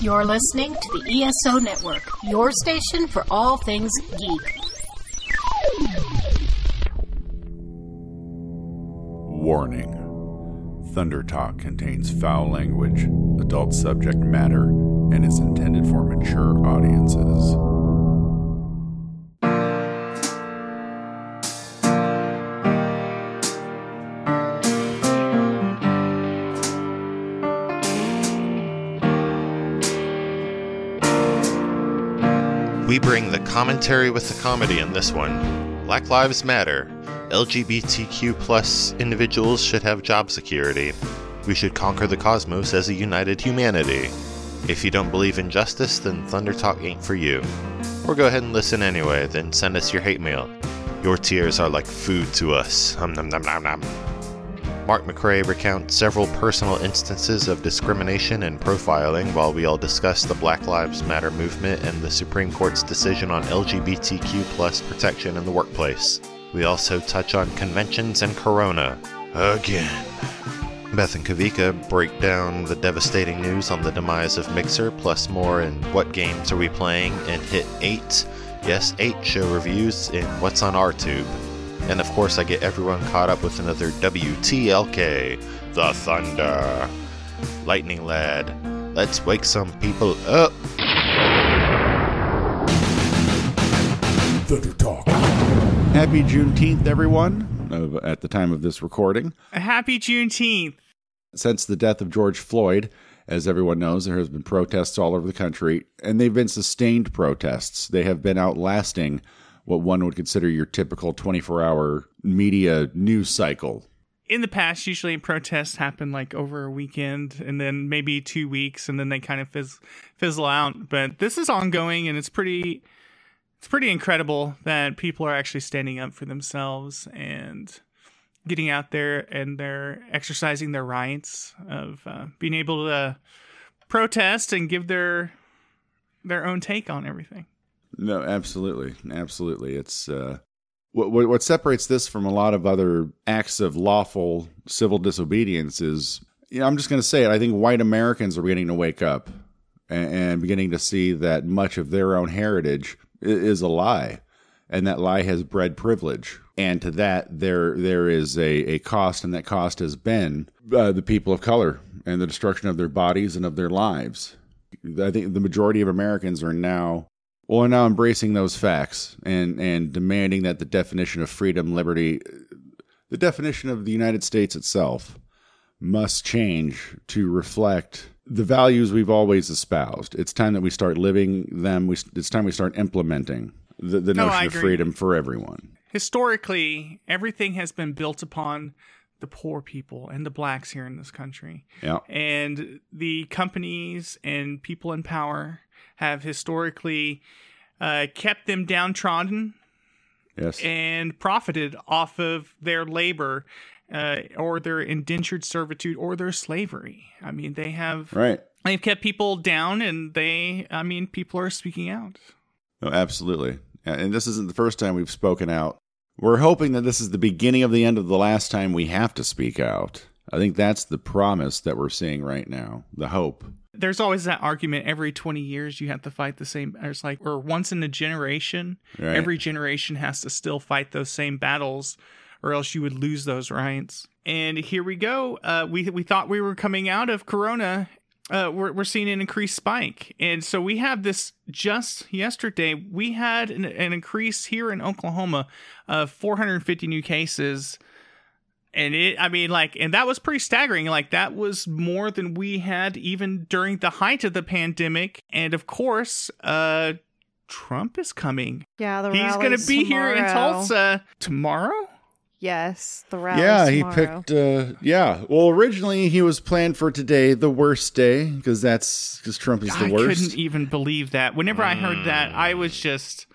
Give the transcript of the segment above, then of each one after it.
You're listening to the ESO Network, your station for all things geek. Warning Thunder Talk contains foul language, adult subject matter, and is intended for mature audiences. Commentary with the comedy in this one. Black Lives Matter. LGBTQ plus individuals should have job security. We should conquer the cosmos as a united humanity. If you don't believe in justice, then Thunder Talk ain't for you. Or go ahead and listen anyway, then send us your hate mail. Your tears are like food to us. Hum nom nom nom nom. Mark McRae recounts several personal instances of discrimination and profiling while we all discuss the Black Lives Matter movement and the Supreme Court's decision on LGBTQ plus protection in the workplace. We also touch on conventions and Corona. Again. Beth and Kavika break down the devastating news on the demise of Mixer, plus more in What Games Are We Playing, and hit 8, yes, 8 show reviews in What's on Our Tube. And of course, I get everyone caught up with another WTLK, The Thunder. Lightning Lad, let's wake some people up. Thunder Talk. Happy Juneteenth, everyone, at the time of this recording. Happy Juneteenth. Since the death of George Floyd, as everyone knows, there has been protests all over the country, and they've been sustained protests. They have been outlasting what one would consider your typical 24 hour media news cycle. In the past, usually protests happen like over a weekend and then maybe two weeks, and then they kind of fizz- fizzle out. But this is ongoing, and it's pretty it's pretty incredible that people are actually standing up for themselves and getting out there and they're exercising their rights of uh, being able to protest and give their their own take on everything. No, absolutely, absolutely. It's uh, what, what separates this from a lot of other acts of lawful civil disobedience is, you know, I'm just going to say it. I think white Americans are beginning to wake up and, and beginning to see that much of their own heritage is a lie, and that lie has bred privilege. And to that, there there is a, a cost, and that cost has been uh, the people of color and the destruction of their bodies and of their lives. I think the majority of Americans are now well, we're now embracing those facts and and demanding that the definition of freedom, liberty, the definition of the United States itself, must change to reflect the values we've always espoused. It's time that we start living them. We, it's time we start implementing the, the No, notion of freedom for everyone. Historically, everything has been built upon the poor people and the blacks here in this country. Yeah, and the companies and people in power have historically uh, kept them downtrodden yes, and profited off of their labor uh, or their indentured servitude or their slavery. I mean, they have right. they've kept people down, and they, I mean, people are speaking out. No, absolutely. And this isn't the first time we've spoken out. We're hoping that this is the beginning of the end of the last time we have to speak out. I think that's the promise that we're seeing right now, the hope. There's always that argument every 20 years you have to fight the same it's like or once in a generation Right. every generation has to still fight those same battles or else you would lose those rights. And here we go. Uh, we we thought we were coming out of Corona. Uh, we're we're seeing an increased spike, and so we have this. Just yesterday, we had an, an increase here in Oklahoma of 450 new cases, and it. I mean, like, and that was pretty staggering. Like that was more than we had even during the height of the pandemic. And of course, uh, Trump is coming. Yeah, the He's gonna be here in. Tulsa tomorrow. Yes, the rally. yeah, he picked. Uh, yeah, well, originally he was planned for today, the worst day, because that's because Trump is the I worst. I couldn't even believe that. Whenever I heard that, I was just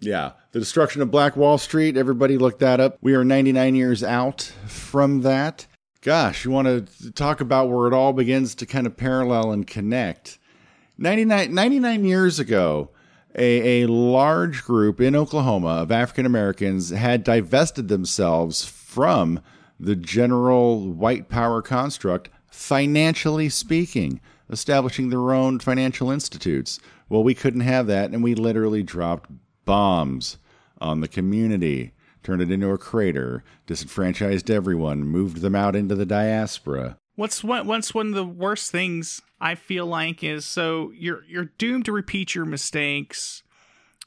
Yeah, the destruction of Black Wall Street. Everybody look that up. We are 99 years out from that. Gosh, you want to talk about where it all begins to kind of parallel and connect. 99, 99 years ago, a, a large group in Oklahoma of African Americans had divested themselves from the general white power construct, financially speaking. establishing their own financial institutes. Well, we couldn't have that, and we literally dropped bombs on the community, turned it into a crater, disenfranchised everyone, moved them out into the diaspora. What's one, what's one of the worst things I feel like is so you're you're doomed to repeat your mistakes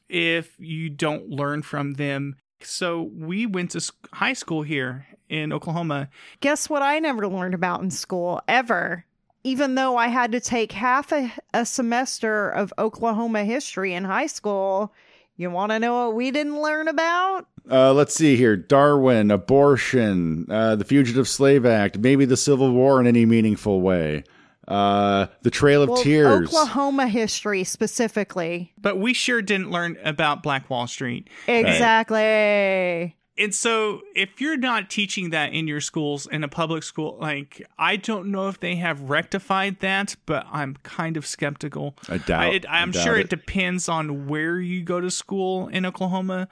if you don't learn from them. So we went to high school here in Oklahoma. Guess what I never learned about in school ever? Even though I had to take half a, a semester of Oklahoma history in high school, you want to know what we didn't learn about? Uh, let's see here Darwin, abortion, uh, the Fugitive Slave Act, maybe the Civil War in any meaningful way. Uh, the Trail of well, Tears. Oklahoma history specifically. But we sure didn't learn about Black Wall Street. Exactly. Right. And so if you're not teaching that in your schools in a public school, like I don't know if they have rectified that, but I'm kind of skeptical. I doubt. I, am sure it. it depends on where you go to school in Oklahoma,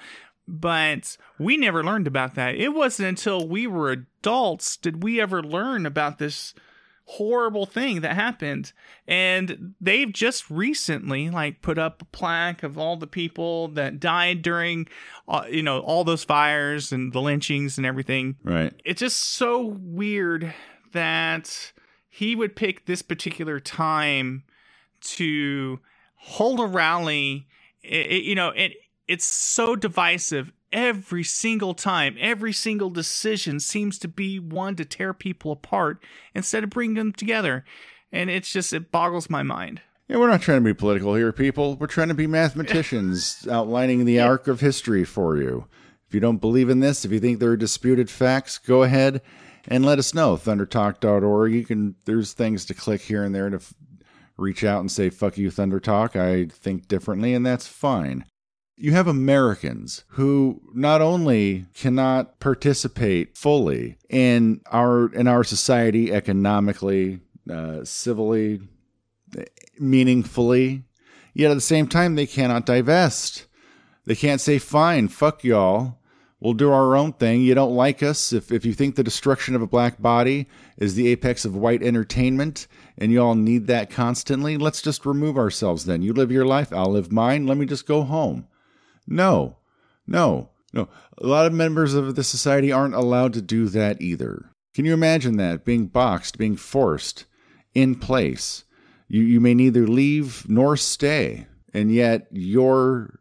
but we never learned about that. It wasn't until we were adults did we ever learn about this horrible thing that happened. And they've just recently like put up a plaque of all the people that died during uh, you know all those fires and the lynchings and everything. Right. It's just so weird that he would pick this particular time to hold a rally. It, it, you know it it's so divisive every single time, every single decision seems to be one to tear people apart instead of bringing them together. And it's just, it boggles my mind. Yeah, we're not trying to be political here, people. We're trying to be mathematicians outlining the arc of history for you. If you don't believe in this, if you think there are disputed facts, go ahead and let us know. Thundertalk.org. You can, there's things to click here and there to f- reach out and say, fuck you, Thunder Talk. I think differently, and that's fine you have Americans who not only cannot participate fully in our in our society economically, uh, civilly, meaningfully, yet at the same time they cannot divest. They can't say, "Fine, fuck y'all." We'll do our own thing. You don't like us. If, if you think the destruction of a black body is the apex of white entertainment and you all need that constantly, let's just remove ourselves then. You live your life, I'll live mine. Let me just go home. No, no, no. A lot of members of the society aren't allowed to do that either. Can you imagine that? Being boxed, being forced in place. You, you may neither leave nor stay, and yet your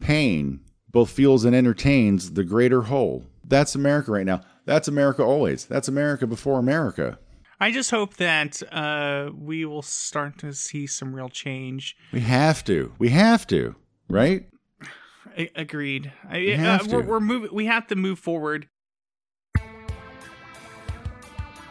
pain both fuels and entertains the greater whole. That's America right now. That's America always. That's America before America. I just hope that uh, we will start to see some real change. We have to. We have to, right? I, agreed. I, We uh, to. we're, we're moving. We have to move forward.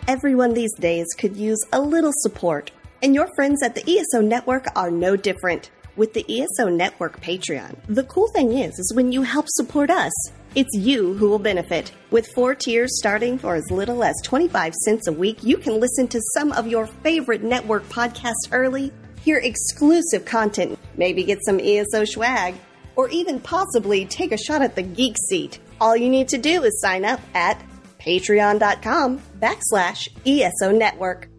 Everyone these days could use a little support, and your friends at the ESO Network are no different. With the ESO Network Patreon, the cool thing is, is when you help support us, it's you who will benefit. With four tiers starting for as little as 25 cents a week, you can listen to some of your favorite network podcasts early, hear exclusive content, maybe get some ESO swag, or even possibly take a shot at the geek seat. All you need to do is sign up at patreon.com backslash ESO network.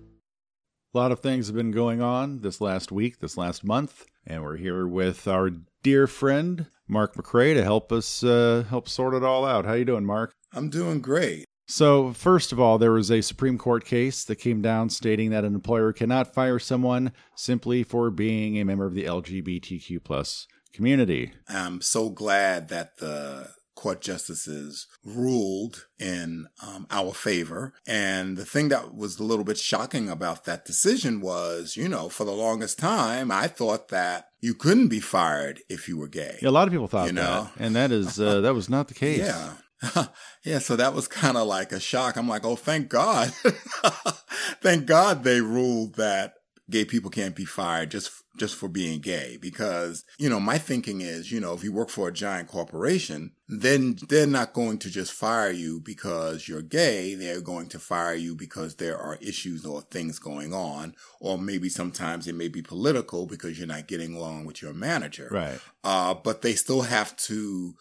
A lot of things have been going on this last week, this last month, and we're here with our dear friend Mark McCrae to help us uh, help sort it all out. How you doing, Mark? I'm doing great. So, first of all, there was a Supreme Court case that came down stating that an employer cannot fire someone simply for being a member of the LGBTQ plus community. I'm so glad that the court justices ruled in um, our favor. And the thing that was a little bit shocking about that decision was, you know, for the longest time, I thought that you couldn't be fired if you were gay. Yeah, a lot of people thought You know? that, and that is uh, that was not the case. Yeah. yeah, so that was kind of like a shock. I'm like, oh, thank God. thank God they ruled that gay people can't be fired just just for being gay because you know my thinking is you know if you work for a giant corporation then they're not going to just fire you because you're gay they're going to fire you because there are issues or things going on or maybe sometimes it may be political because you're not getting along with your manager Right. uh, but they still have to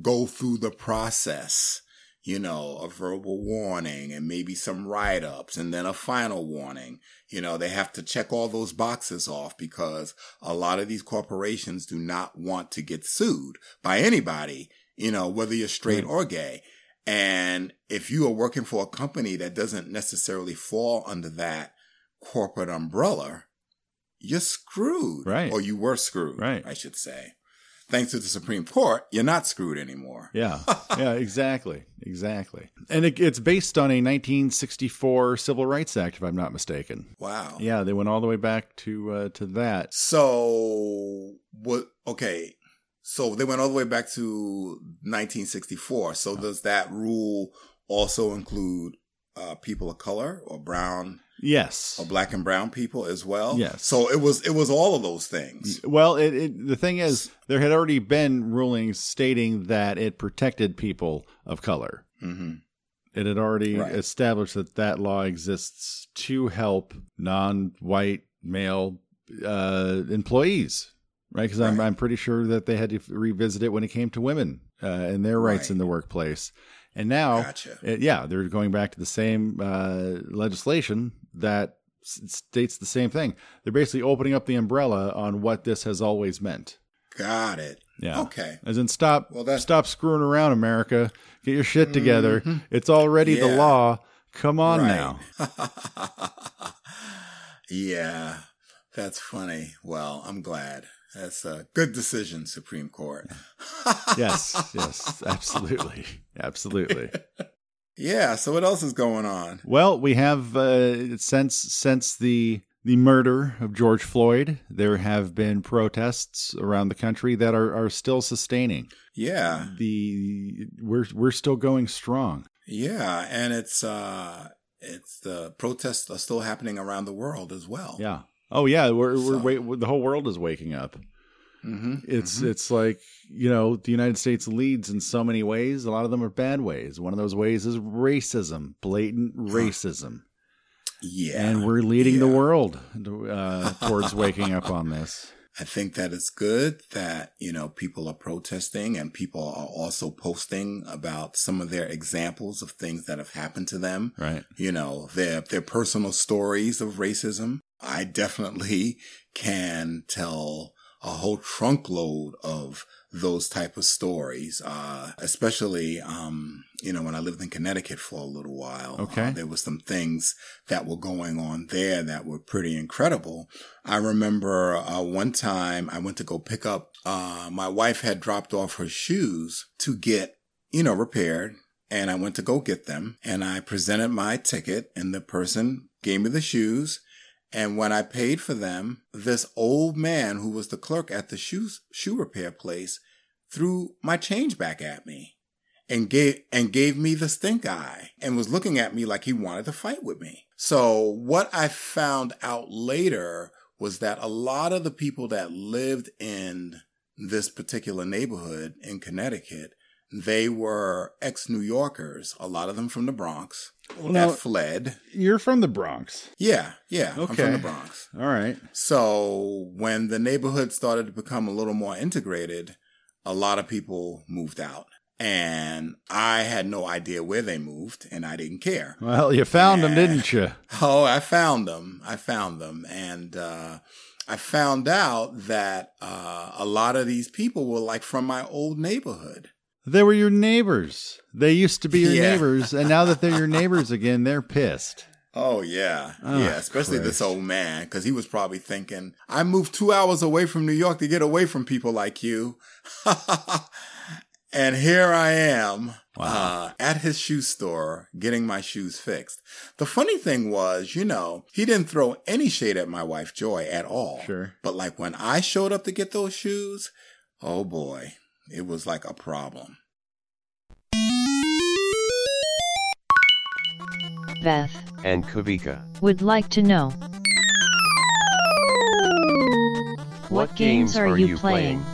go through the process, you know, a verbal warning and maybe some write ups and then a final warning. You know, they have to check all those boxes off because a lot of these corporations do not want to get sued by anybody, you know, whether you're straight or gay. And if you are working for a company that doesn't necessarily fall under that corporate umbrella, you're screwed. Right. Or you were screwed. Right. I should say. Thanks to the Supreme Court, you're not screwed anymore. Yeah, yeah, exactly, exactly. And it, it's based on a 1964 Civil Rights Act, if I'm not mistaken. Wow. Yeah, they went all the way back to uh, to that. So what? Okay. So they went all the way back to 1964. So does that rule also include uh, people of color or brown Yes. or black and brown people as well? Yes. So it was it was all of those things. Well, it, it, the thing is, there had already been rulings stating that it protected people of color. hmm It had already Right. established that that law exists to help non-white male uh, employees, right? Because I'm I'm pretty sure that they had to revisit it when it came to women uh, and their rights Right. in the workplace. And now, Gotcha. uh, yeah, they're going back to the same uh, legislation that states the same thing. They're basically opening up the umbrella on what this has always meant. Got it. Yeah. Okay. As in, stop, Well, that's- stop screwing around, America. Get your shit together. Mm-hmm. It's already the law. Come on Right. now. yeah, that's funny. Well, I'm glad. That's a good decision, Supreme Court. Yes, yes, absolutely, absolutely. Yeah. So what else is going on? Well, we have uh, since since the the murder of George Floyd, there have been protests around the country that are are still sustaining. Yeah. The we're we're still going strong. Yeah, and it's uh it's the protests are still happening around the world as well. Yeah. Oh yeah, we're So- we're wait, the whole world is waking up. Hmm It's it's like you know the United States leads in so many ways. A lot of them are bad ways. One of those ways is racism, blatant racism, yeah. and we're leading the world uh, towards waking up on this. I think that it's good that, you know, people are protesting and people are also posting about some of their examples of things that have happened to them. Right. You know, their their personal stories of racism. I definitely can tell a whole trunkload of those type of stories. Uh, especially, um, you know, when I lived in Connecticut for a little while. Okay. uh, there was some things that were going on there that were pretty incredible. I remember uh, one time I went to go pick up, uh, my wife had dropped off her shoes to get, you know, repaired. And I went to go get them and I presented my ticket and the person gave me the shoes. And when I paid for them, this old man who was the clerk at the shoe, shoe repair place threw my change back at me and gave and gave me the stink eye and was looking at me like he wanted to fight with me. So what I found out later was that a lot of the people that lived in this particular neighborhood in Connecticut, they were ex-New Yorkers, a lot of them from the Bronx Well, that now fled. you're from the Bronx. Yeah, yeah, I'm Okay. from the Bronx. All right. So when the neighborhood started to become a little more integrated, a lot of people moved out. And I had no idea where they moved and I didn't care. Well, you found them, didn't you? Oh, I found them. I found them. And, uh, I found out that, uh, a lot of these people were like from my old neighborhood. They were your neighbors. They used to be your Yeah. neighbors, and now that they're your neighbors again, they're pissed. Oh yeah, Oh, yeah. Especially this old man, because he was probably thinking, "I moved two hours away from New York to get away from people like you," and here I am uh, at his shoe store getting my shoes fixed. The funny thing was, you know, he didn't throw any shade at my wife Joy at all. Sure. But like when I showed up to get those shoes, oh boy, it was like a problem. Beth and Kavika. would like to know what games are you playing?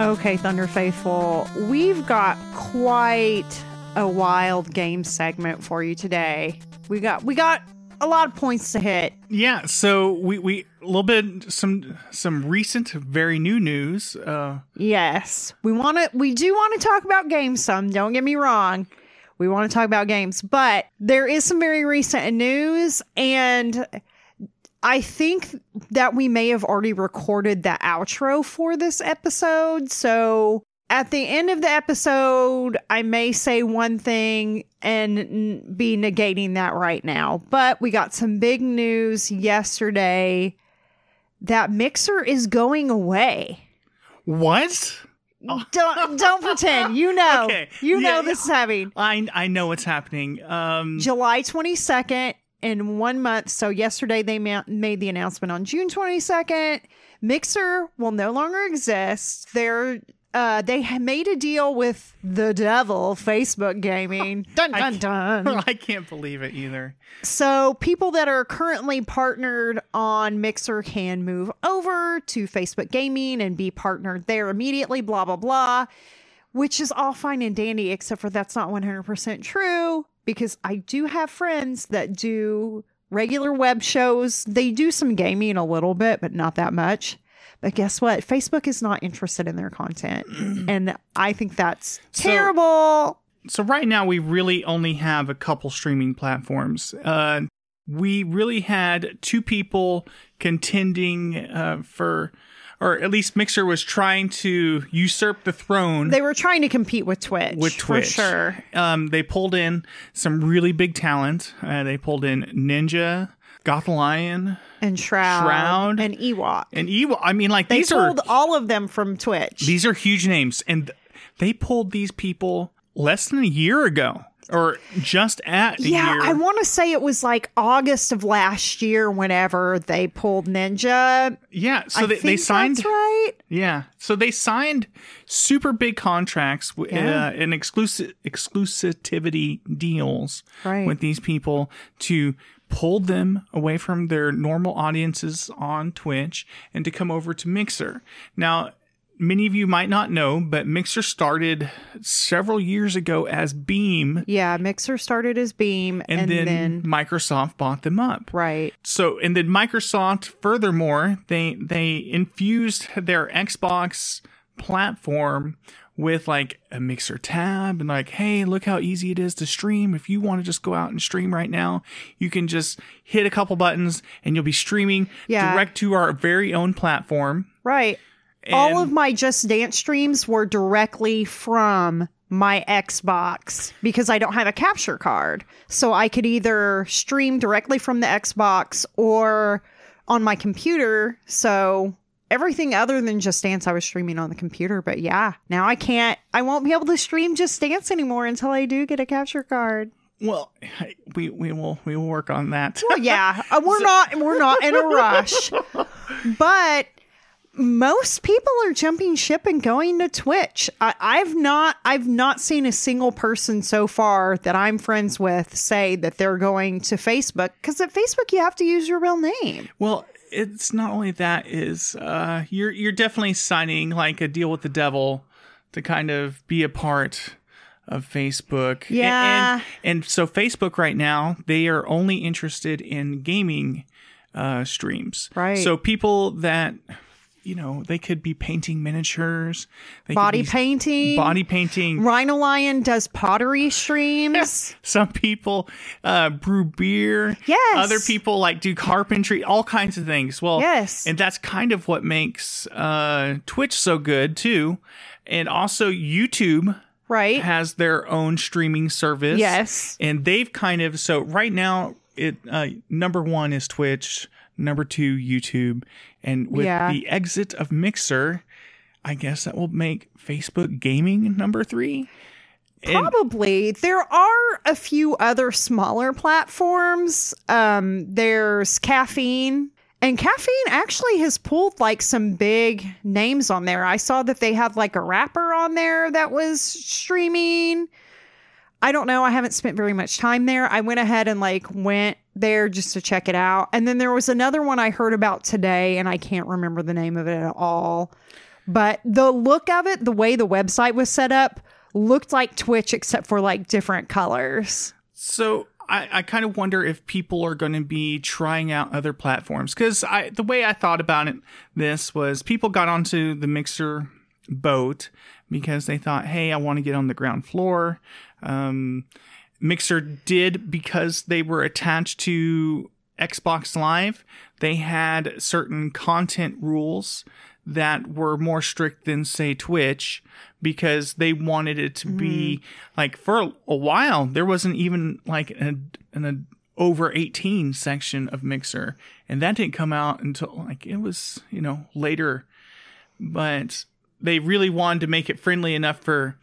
Okay, Thunder Faithful, we've got quite a wild game segment for you today. We got we got a lot of points to hit. Yeah, so we we a little bit some some recent very new news. Uh Yes, we want to. We do want to talk about games some. Don't get me wrong. We want to talk about games, but there is some very recent news and I think that we may have already recorded the outro for this episode. So at the end of the episode, I may say one thing and be negating that right now. But we got some big news yesterday that Mixer is going away. What? Don't don't pretend. You know. Okay. You know Yeah, this is happening. I I know what's happening. Um, July 22nd in one month. So yesterday they ma- made the announcement on June 22nd. Mixer will no longer exist. They're uh, they made a deal with the devil, Facebook Gaming. Dun I dun can't- dun. I can't believe it either. So people that are currently partnered on Mixer can move over to Facebook Gaming and be partnered there immediately, blah, blah, blah, which is all fine and dandy, except for that's not 100% true because I do have friends that do regular web shows. They do some gaming a little bit, but not that much. But guess what? Facebook is not interested in their content. and I think that's So- terrible. So right now we really only have a couple streaming platforms. Uh, we really had two people contending uh, for, or at least Mixer was trying to usurp the throne. They were trying to compete with Twitch. with Twitch. For sure. Um, they pulled in some really big talent. Uh, they pulled in Ninja, Gothalion, and Shroud, Shroud. and Ewok. and Ewa. I mean, like They these are pulled all of them from Twitch. these are huge names, and th- they pulled these people less than a year ago, or just at a yeah. I want to say it was like August of last year whenever they pulled Ninja. yeah, so they, they signed. That's right. Yeah, so they signed super big contracts Yeah. uh, and exclusive exclusivity deals Right. with these people to pull them away from their normal audiences on Twitch and to come over to Mixer. Now, many of you might not know, but Mixer started several years ago as Beam, Yeah, Mixer started as Beam, and, and, then, then, Microsoft bought them up. right. So, and then Microsoft, furthermore, they they infused their Xbox platform with like a mixer tab and like, hey, look how easy it is to stream. If you want to just go out and stream right now, you can just hit a couple buttons and you'll be streaming Yeah. direct to our very own platform. Right. All of my Just Dance streams were directly from my Xbox because I don't have a capture card. So I could either stream directly from the Xbox or on my computer. So everything other than Just Dance, I was streaming on the computer. But yeah, now I can't, I won't be able to stream Just Dance anymore until I do get a capture card. Well, we we will we will work on that. Well, yeah, uh, we're not we're not in a rush, but most people are jumping ship and going to Twitch. I, I've not I've not seen a single person so far that I'm friends with say that they're going to Facebook because at Facebook you have to use your real name. Well, it's not only that is uh you're you're definitely signing like a deal with the devil to kind of be a part of Facebook. Yeah. And, and, so Facebook right now, they are only interested in gaming uh streams. Right. So people that you know, they could be painting miniatures, they could Body painting. body painting. Rhino Lion does pottery streams. Some people uh, brew beer. Yes. Other people like do carpentry, all kinds of things. Well, Yes. And that's kind of what makes uh, Twitch so good too. And also YouTube right. has their own streaming service. Yes. And they've kind of so right now it uh, number one is Twitch, number two YouTube, and with Yeah. the exit of Mixer, I guess that will make Facebook gaming number three. And- Probably. There are a few other smaller platforms. Um, there's Caffeine. And Caffeine actually has pulled like some big names on there. I saw that they had like a rapper on there that was streaming. I don't know. I haven't spent very much time there. I went ahead and like went there just to check it out. And then there was another one I heard about today, and I can't remember the name of it at all. But the look of it, the way the website was set up, looked like Twitch except for like different colors. So I, I kind of wonder if people are going to be trying out other platforms because I the way I thought about it this was people got onto the mixer boat because they thought, hey, I want to get on the ground floor. Um, Mixer did because they were attached to Xbox Live. They had certain content rules that were more strict than say Twitch because they wanted it to be mm-hmm. like for a, a while there wasn't even like an, an over 18 section of Mixer. And that didn't come out until like it was you know later. But they really wanted to make it friendly enough for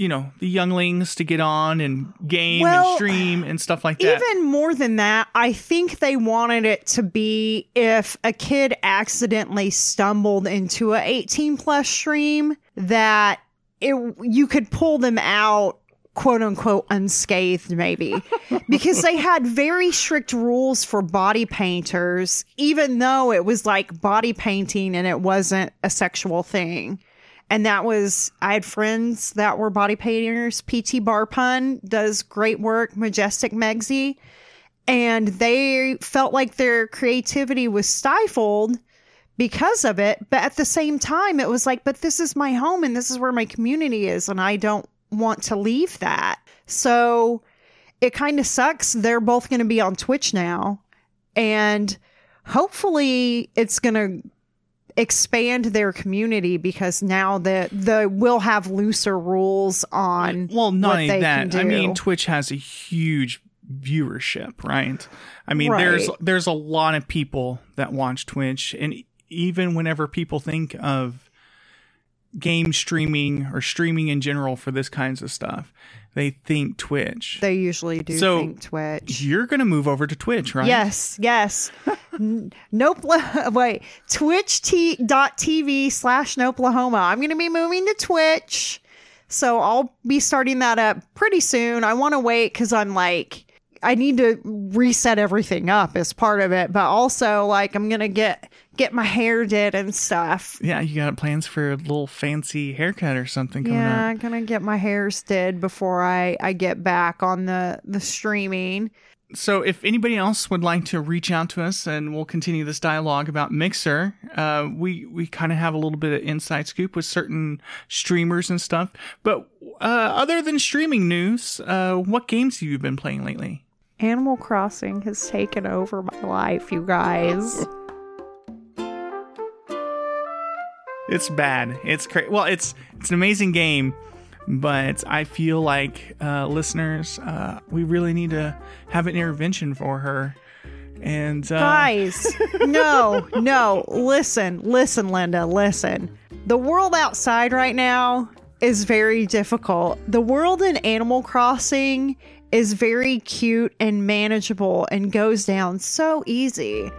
you know the younglings to get on and game Well, and stream and stuff like that. Even more than that, I think they wanted it to be if a kid accidentally stumbled into a 18 plus stream that it you could pull them out quote unquote unscathed maybe. Because they had very strict rules for body painters even though it was like body painting and it wasn't a sexual thing and that was I had friends that were body painters. PT Barpun does great work. Majestic Megsy, and they felt like their creativity was stifled because of it. But at the same time, it was like, but this is my home and this is where my community is, and I don't want to leave that. So it kind of sucks. They're both going to be on Twitch now, and hopefully, it's going to expand their community because now the the will have looser rules on well not what only they that i mean twitch has a huge viewership right? I mean there's there's a lot of people that watch twitch and even whenever people think of game streaming or streaming in general for this kinds of stuff they think twitch they usually do So, think Twitch. you're gonna move over to twitch right Yes, yes. N- nope. Wait. Twitch.tv slash Noplahoma. I'm going to be moving to Twitch. So I'll be starting that up pretty soon. I want to wait because I'm like, I need to reset everything up as part of it. But also, like, I'm going to get get my hair did and stuff. yeah you got plans for a little fancy haircut or something coming Yeah, up I'm gonna get my hairs did before I I get back on the the streaming. so if anybody else would like to reach out to us and we'll continue this dialogue about mixer uh, we we kind of have a little bit of inside scoop with certain streamers and stuff but uh, other than streaming news uh, what games have you been playing lately Animal Crossing has taken over my life, you guys. It's bad it's crazy. well it's it's an amazing game but i feel like uh, listeners uh, we really need to have an intervention for her and uh, Guys, no, no. Listen, listen, Linda, listen. The world outside right now is very difficult. The world in Animal Crossing is very cute and manageable and goes down so easy.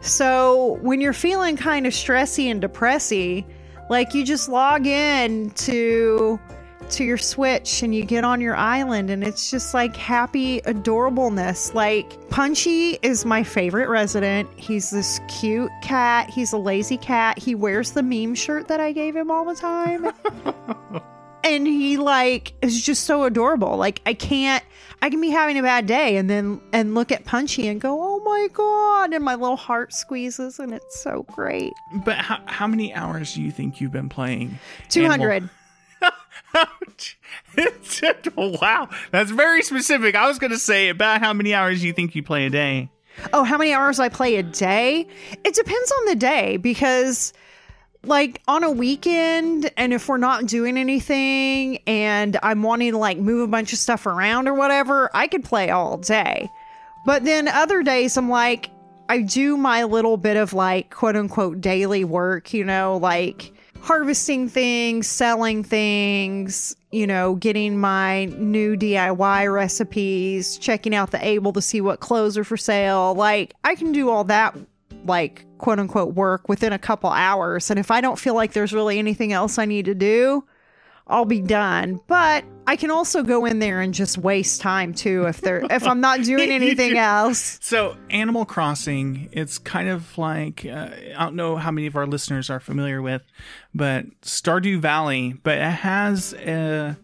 So when you're feeling kind of stressy and depressy, like you just log in to to your Switch and you get on your island and it's just like happy adorableness. Like Punchy is my favorite resident. He's this cute cat. He's a lazy cat. He wears the meme shirt that I gave him all the time. and he like is just so adorable. Like I can't I can be having a bad day and then and look at Punchy and go, "Oh my god." And my little heart squeezes and it's so great. but how, how many hours do you think you've been playing 200. Animal- wow, that's very specific. I was going to say about how many hours you think you play a day. Oh, how many hours I play a day? It depends on the day because like on a weekend and if we're not doing anything and I'm wanting to like move a bunch of stuff around or whatever, I could play all day. But then other days I'm like I do my little bit of like quote unquote daily work, you know, like harvesting things, selling things, you know, getting my new DIY recipes, checking out the Able to see what clothes are for sale. Like, I can do all that, like, quote unquote, work within a couple hours. And if I don't feel like there's really anything else I need to do, I'll be done. But I can also go in there and just waste time too if there if I'm not doing anything else. So, Animal Crossing, it's kind of like uh, I don't know how many of our listeners are familiar with, but Stardew Valley, but it has a,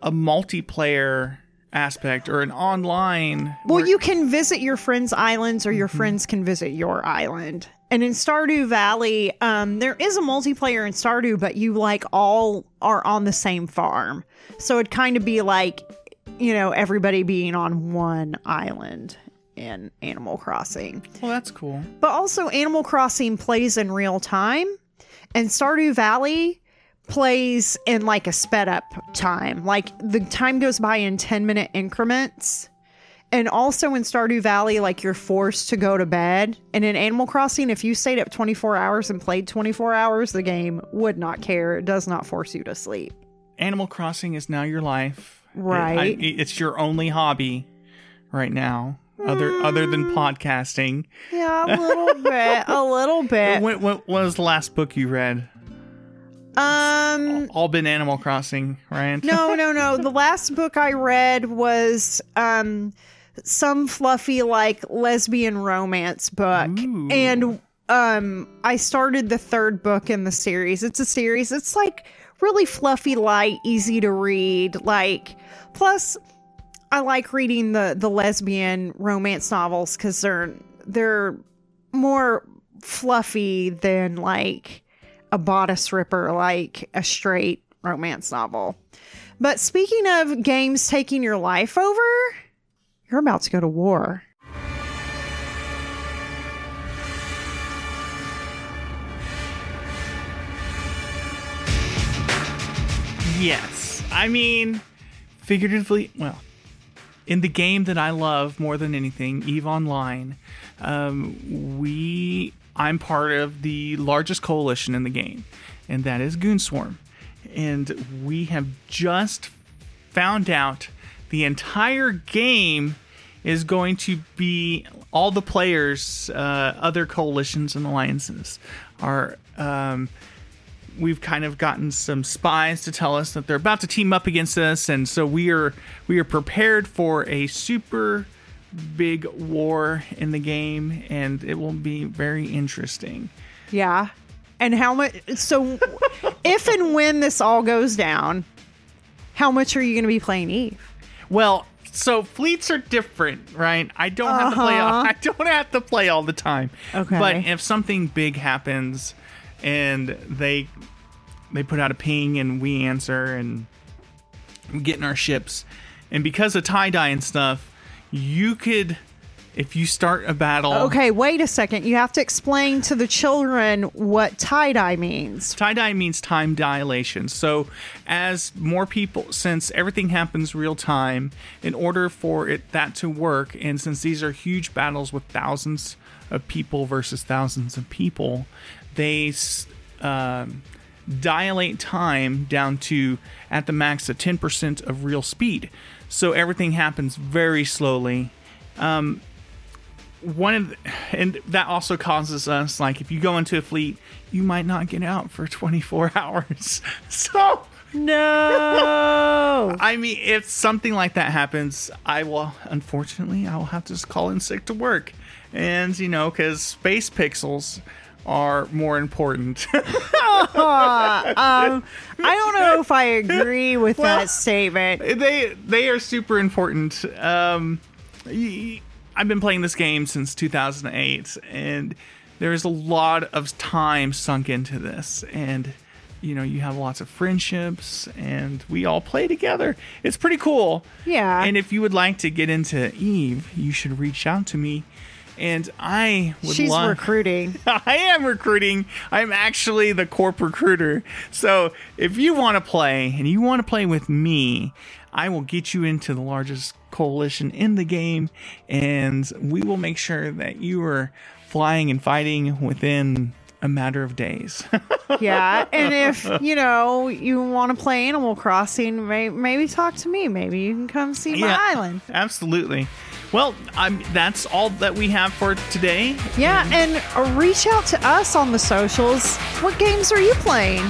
a multiplayer aspect or an online. Well, where- you can visit your friends' islands, or your Mm-hmm. friends can visit your island. And in Stardew Valley, um, there is a multiplayer in Stardew, but you like all are on the same farm. So it'd kind of be like, you know, everybody being on one island in Animal Crossing. Well, that's cool. But also, Animal Crossing plays in real time, and Stardew Valley plays in like a sped up time. Like the time goes by in 10 minute increments. And also in Stardew Valley, like you're forced to go to bed. And in Animal Crossing, if you stayed up 24 hours and played 24 hours, the game would not care. It does not force you to sleep. Animal Crossing is now your life. Right. It- I- it's your only hobby right now, other other than mm. podcasting. Yeah, a little bit. A little bit. What, what was the last book you read? Um, All been Animal Crossing, right? no, no, no. The last book I read was um some fluffy like lesbian romance book. Ooh. And um I started the third book in the series. It's a series. It's like really fluffy, light, easy to read. Like plus I like reading the the lesbian romance novels cuz they're they're more fluffy than like a bodice ripper like a straight romance novel. But speaking of games taking your life over, you're about to go to war. Yes. I mean, figuratively, well, in the game that I love more than anything, Eve Online, um, we I'm part of the largest coalition in the game, and that is Goonswarm. And we have just found out the entire game is going to be all the players, uh, other coalitions and alliances are um, we've kind of gotten some spies to tell us that they're about to team up against us and so we are we are prepared for a super big war in the game and it will be very interesting Yeah. And how much so if and when this all goes down, how much are you going to be playing Eve? well so fleets are different right i don't have to play all, uh-huh. i don't have to play all the time Okay. but if something big happens and they they put out a ping and we answer and we get in our ships and because of tie-dye and stuff you could if you start a battle Okay, wait a second. You have to explain to the children what tie dye means. tie dye means time dilation. So, as more people, since everything happens real time, in order for it that to work, and since these are huge battles with thousands of people versus thousands of people, they um, dilate time down to at the max ten percent of real speed. So everything happens very slowly. Um, one of the, and that also causes us like if you go into a fleet you might not get out for 24 hours. So No. i mean if something like that happens i will unfortunately i will have to just call in sick to work. And you know because space pixels are more important I don't know if I agree with Well- that statement. they they are super important. Um, I've been playing this game since 2008, and there's a lot of time sunk into this, and you know you have lots of friendships, and we all play together. It's pretty cool. Yeah. And if you would like to get into Eve, you should reach out to me. And I would She's love recruiting. I am recruiting. I'm actually the corp recruiter. So if you want to play and you want to play with me, I will get you into the largest coalition in the game, and we will make sure that you are flying and fighting within a matter of days. Yeah, and if you know you want to play Animal Crossing, may- maybe talk to me. Maybe you can come see my island. Absolutely. Well, I'm, that's all that we have for today. Yeah, and uh, reach out to us on the socials. What games are you playing?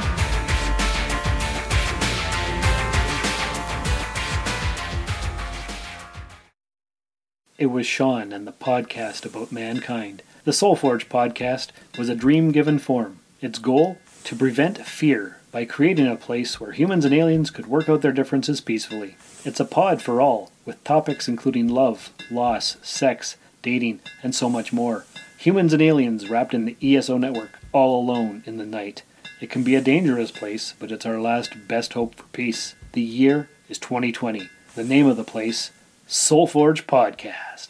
It was Sean and the podcast about mankind. The Soulforge podcast was a dream given form. Its goal? To prevent fear by creating a place where humans and aliens could work out their differences peacefully. It's a pod for all with topics including love, loss, sex, dating, and so much more. Humans and aliens wrapped in the ESO network, all alone in the night. It can be a dangerous place, but it's our last best hope for peace. The year is 2020. The name of the place, Soulforge Podcast.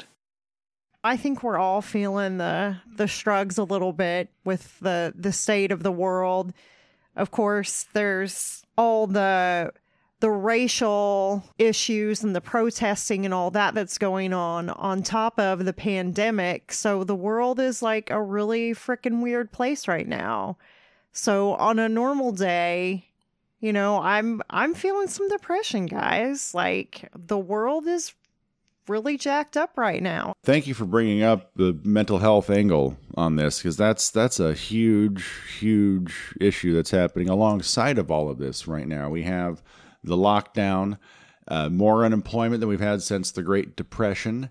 I think we're all feeling the the shrugs a little bit with the the state of the world. Of course, there's all the the racial issues and the protesting and all that that's going on on top of the pandemic. So the world is like a really freaking weird place right now. So on a normal day, you know, I'm I'm feeling some depression, guys. Like the world is really jacked up right now. Thank you for bringing up the mental health angle on this because that's that's a huge huge issue that's happening alongside of all of this right now. We have the lockdown, uh, more unemployment than we've had since the Great Depression,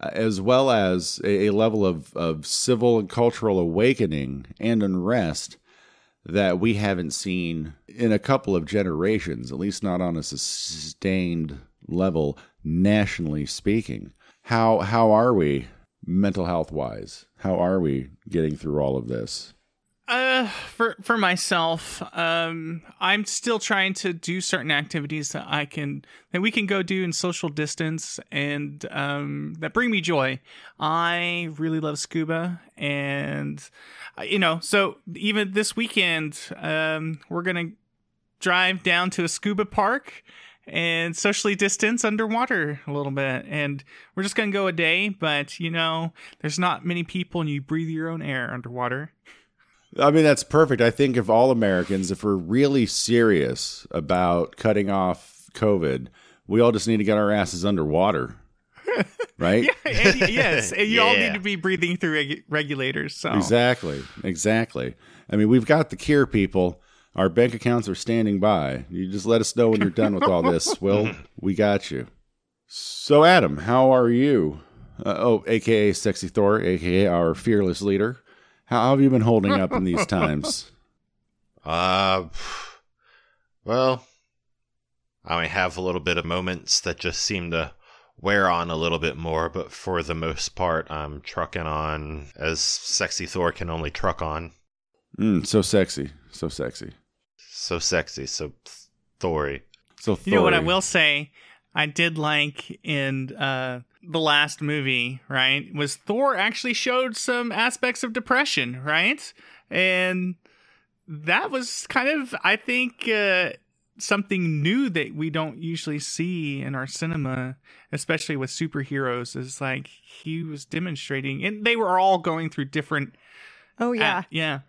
uh, as well as a, a level of, of civil and cultural awakening and unrest that we haven't seen in a couple of generations, at least not on a sustained level, nationally speaking. How how are we mental health wise? How are we getting through all of this? Uh, for for myself, um, I'm still trying to do certain activities that I can that we can go do in social distance and um, that bring me joy. I really love scuba, and uh, you know, so even this weekend, um, we're gonna drive down to a scuba park and socially distance underwater a little bit. And we're just going to go a day, but you know, there's not many people and you breathe your own air underwater. I mean, that's perfect. I think if all Americans, if we're really serious about cutting off COVID, we all just need to get our asses underwater. Right? yeah, and, yes. And you all need to be breathing through regu- regulators. So Exactly. Exactly. I mean, we've got the cure, people. Our bank accounts are standing by. You just let us know when you're done with all this. Will, we got you. So, Adam, how are you? Uh, oh, aka Sexy Thor, aka our fearless leader. How have you been holding up in these times? Uh, well, I might have a little bit of moments that just seem to wear on a little bit more, but for the most part, I'm trucking on as sexy Thor can only truck on. Mm, so sexy. So sexy. So sexy, so Thory. So You know what I will say? I did like in uh, the last movie, right? Was Thor actually showed some aspects of depression, right? And that was kind of, I think, uh, something new that we don't usually see in our cinema, especially with superheroes. Is like he was demonstrating, and they were all going through different. Oh yeah. uh, yeah,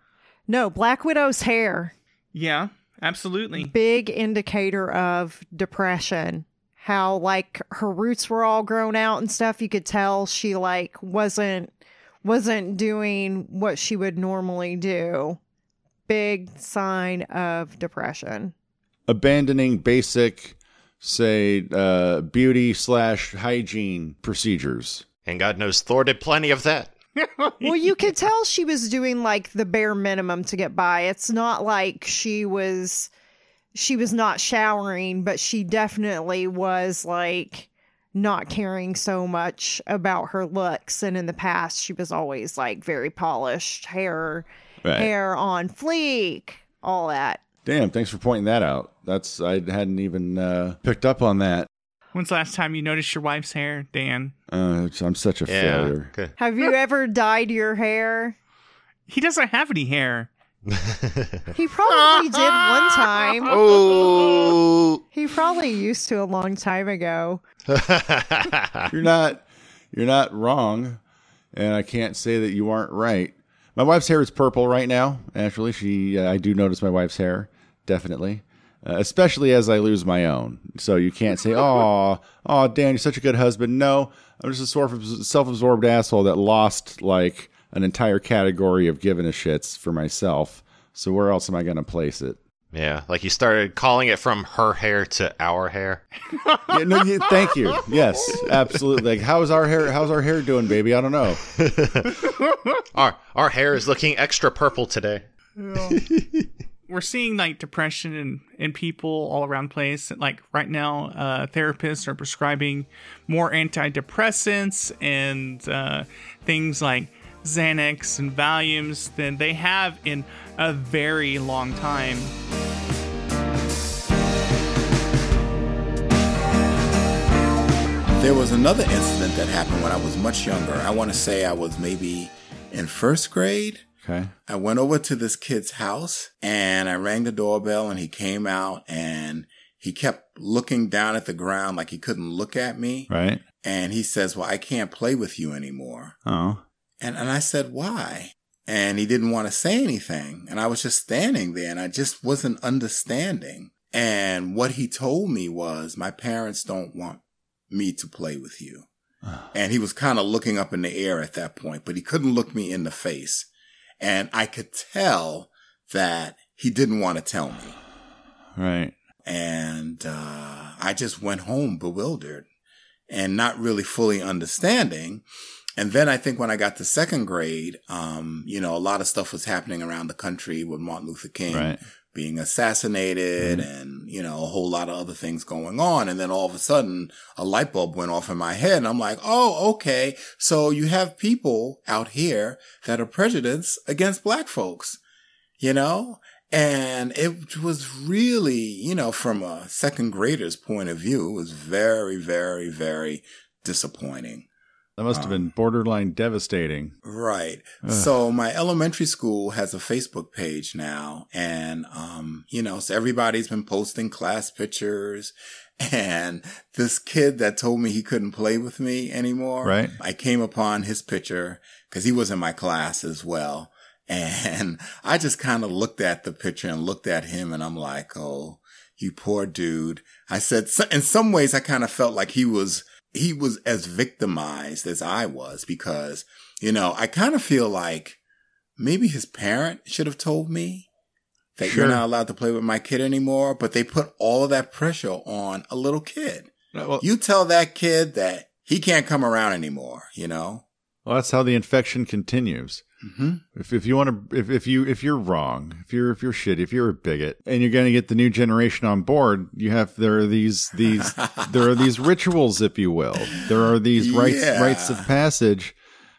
No, Black Widow's hair. yeah, absolutely. Big indicator of depression. How like her roots were all grown out and stuff. You could tell she like wasn't wasn't doing what she would normally do. Big sign of depression. abandoning basic, say, uh, beauty slash hygiene procedures. And God knows Thor did plenty of that. Well, you could tell she was doing like the bare minimum to get by. It's not like she was she was not showering, but she definitely was like not caring so much about her looks and in the past she was always like very polished, hair Right. hair on fleek, all that. Damn, thanks for pointing that out. That's I hadn't even uh, picked up on that. When's the last time you noticed your wife's hair, Dan? Uh, I'm such a Yeah. failure. Okay. Have you ever dyed your hair? He doesn't have any hair. He probably did one time. oh. He probably used to a long time ago. You're not you're not wrong, and I can't say that you aren't right. My wife's hair is purple right now. Actually, she uh, I do notice my wife's hair definitely, Uh, especially as I lose my own. So you can't say, "Oh, oh, Dan, you're such a good husband." No, I'm just a sort of self-absorbed asshole that lost like an entire category of giving a shits for myself. So where else am I going to place it? yeah, like you started calling it from her hair to our hair. Yeah, no, yeah, thank you. Yes, absolutely. Like, how's our hair? How's our hair doing, baby? I don't know. Our our hair is looking extra purple today. We're seeing like depression in, in people all around place. Like right now, uh, therapists are prescribing more antidepressants and uh, things like Xanax and Valiums than they have in a very long time. There was another incident that happened when I was much younger. I want to say I was maybe in first grade. Okay. I went over to this kid's house and I rang the doorbell and he came out and he kept looking down at the ground like he couldn't look at me. Right. And he says, Well, I can't play with you anymore. Oh. And, and I said, Why? And he didn't want to say anything. And I was just standing there and I just wasn't understanding. And what he told me was, My parents don't want me to play with you. and he was kind of looking up in the air at that point, but he couldn't look me in the face. And I could tell that he didn't want to tell me. Right. And uh, I just went home bewildered and not really fully understanding. And then I think when I got to second grade, um, you know, a lot of stuff was happening around the country with Martin Luther King Right. Being assassinated Mhm. and, you know, a whole lot of other things going on. And then all of a sudden a light bulb went off in my head and I'm like, oh, okay. So you have people out here that are prejudiced against black folks, you know? And it was really, you know, from a second grader's point of view, it was very, very, very disappointing. That must have been borderline devastating. Right. Ugh. So my elementary school has a Facebook page now and, um, you know, so everybody's been posting class pictures and this kid that told me he couldn't play with me anymore. Right. I came upon his picture because he was in my class as well. And I just kind of looked at the picture and looked at him and I'm like, Oh, you poor dude. I said, in some ways, I kind of felt like he was, he was as victimized as I was because, you know, I kind of feel like maybe his parent should have told me that Sure. you're not allowed to play with my kid anymore, but they put all of that pressure on a little kid. Well, You tell that kid that he can't come around anymore, you know? well, that's how the infection continues. Hmm If if you want to if, if you if you're wrong, if you're if you're shit, if you're a bigot, and you're going to get the new generation on board, you have there are these these there are these rituals, if you will. There are these rites Yeah. rites of passage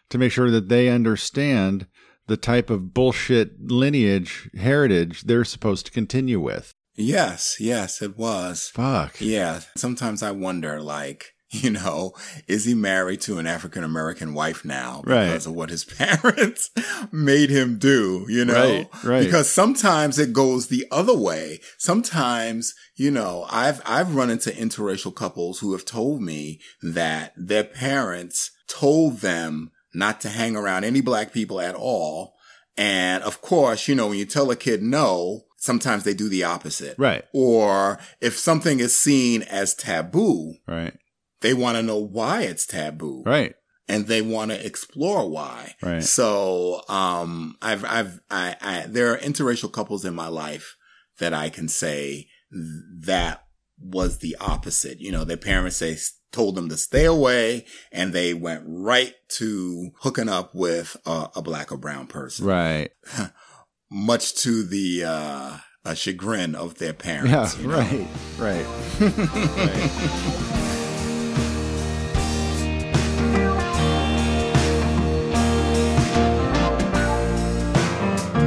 to make sure that they understand the type of bullshit lineage heritage they're supposed to continue with. Yes, yes, it was. Fuck. Yeah. Sometimes I wonder, like, you know, is he married to an African American wife now Right. because of what his parents made him do, you know? Right, right. Because sometimes it goes the other way. Sometimes, you know, I've, I've run into interracial couples who have told me that their parents told them not to hang around any black people at all. And of course, you know, when you tell a kid no, sometimes they do the opposite. Right. Or if something is seen as taboo, Right. They want to know why it's taboo. Right. And they want to explore why. Right. So, um, I've, I've, I, I, there are interracial couples in my life that I can say that was the opposite. You know, their parents say, told them to stay away and they went right to hooking up with a, a black or brown person, Right. much to the, uh, uh, chagrin of their Yeah. parents. you know? Right. Right. right.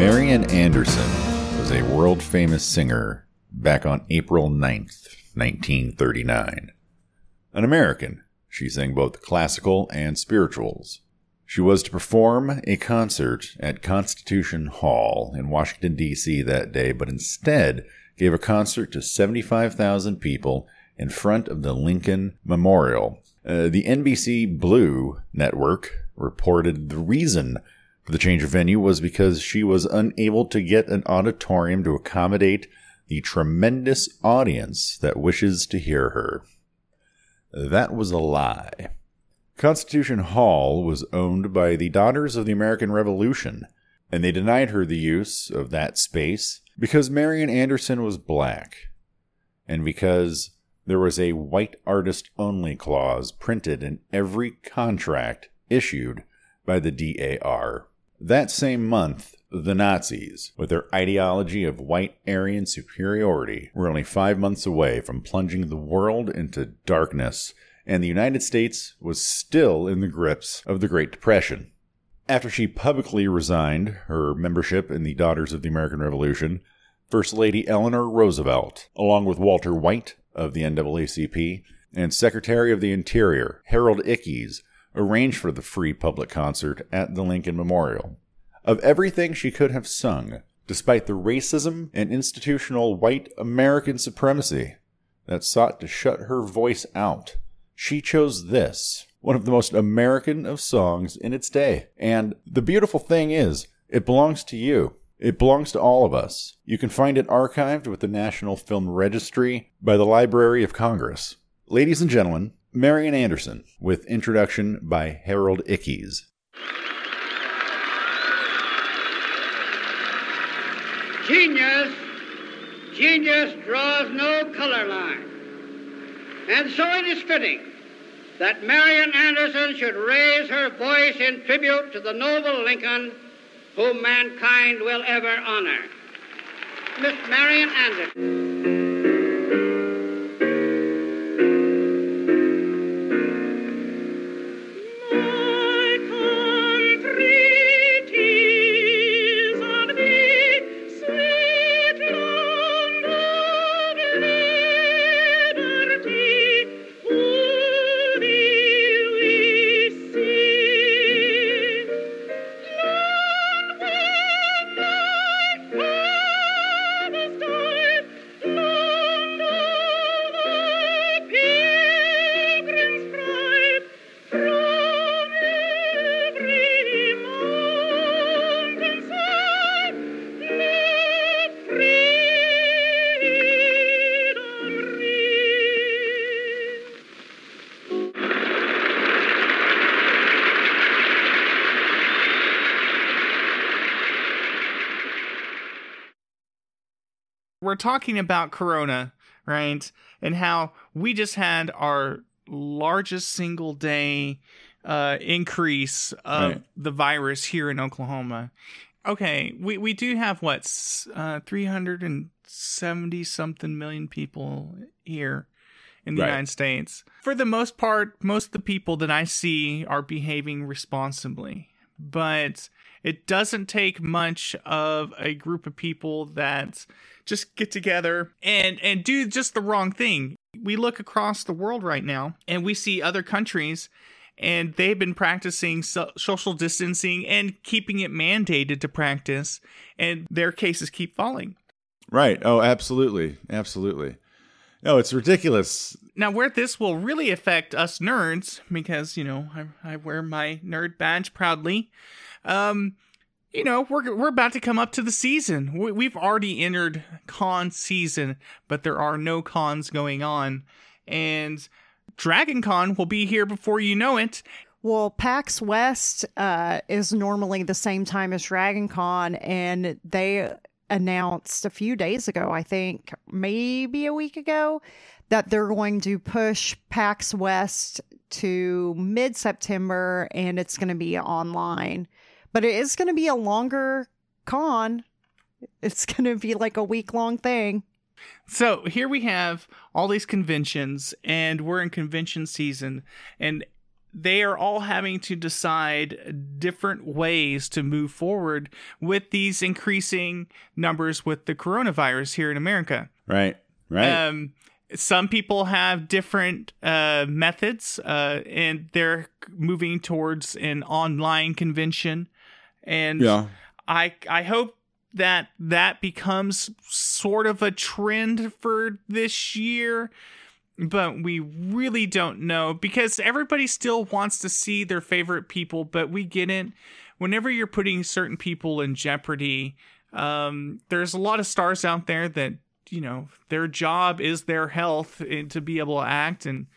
Marian Anderson was a world famous singer back on April 9th, 1939. An American, she sang both classical and spirituals. She was to perform a concert at Constitution Hall in Washington, D.C. that day, but instead gave a concert to 75,000 people in front of the Lincoln Memorial. Uh, the NBC Blue network reported the reason the change of venue was because she was unable to get an auditorium to accommodate the tremendous audience that wishes to hear her. That was a lie. Constitution Hall was owned by the Daughters of the American Revolution, and they denied her the use of that space because Marian Anderson was black, and because there was a white artist only clause printed in every contract issued by the DAR. That same month, The Nazis, with their ideology of white Aryan superiority, were only five months away from plunging the world into darkness, and the United States was still in the grips of the Great Depression. After she publicly resigned her membership in the Daughters of the American Revolution, First Lady Eleanor Roosevelt, along with Walter White of the NAACP and Secretary of the Interior Harold Ickes, arranged for the free public concert at the Lincoln Memorial. Of everything she could have sung, despite the racism and institutional white American supremacy that sought to shut her voice out, she chose this, one of the most American of songs in its day. And the beautiful thing is, it belongs to you. It belongs to all of us. You can find it archived with the National Film Registry by the Library of Congress. Ladies and gentlemen, Marian Anderson with introduction by Harold Ickes. Genius, genius draws no color line. And so it is fitting that Marian Anderson should raise her voice in tribute to the noble Lincoln whom mankind will ever honor. Miss Marian Anderson. We're talking about corona right and how we just had our largest single day uh, increase of Right. the virus here in oklahoma okay we, we do have what uh, 370 something million people here in the Right. united states for the most part most of the people that i see are behaving responsibly but it doesn't take much of a group of people that just get together and and do just the wrong thing. We look across the world right now and we see other countries and they've been practicing so- social distancing and keeping it mandated to practice and their cases keep falling. Right. Oh, absolutely. Absolutely. No, it's ridiculous. Now, where this will really affect us nerds, because you know I, I wear my nerd badge proudly. Um, you know we're we're about to come up to the season. We, we've already entered con season, but there are no cons going on, and Dragon Con will be here before you know it. Well, PAX West uh, is normally the same time as Dragon Con, and they announced a few days ago, I think, maybe a week ago, that they're going to push PAX West to mid September and it's going to be online. But it is going to be a longer con. It's going to be like a week long thing. So here we have all these conventions, and we're in convention season, and they are all having to decide different ways to move forward with these increasing numbers with the coronavirus here in America. Right. Right. Um, some people have different uh, methods, uh, and they're moving towards an online convention. And yeah. I I hope that that becomes sort of a trend for this year but we really don't know because everybody still wants to see their favorite people but we get it whenever you're putting certain people in jeopardy um, there's a lot of stars out there that you know their job is their health and to be able to act and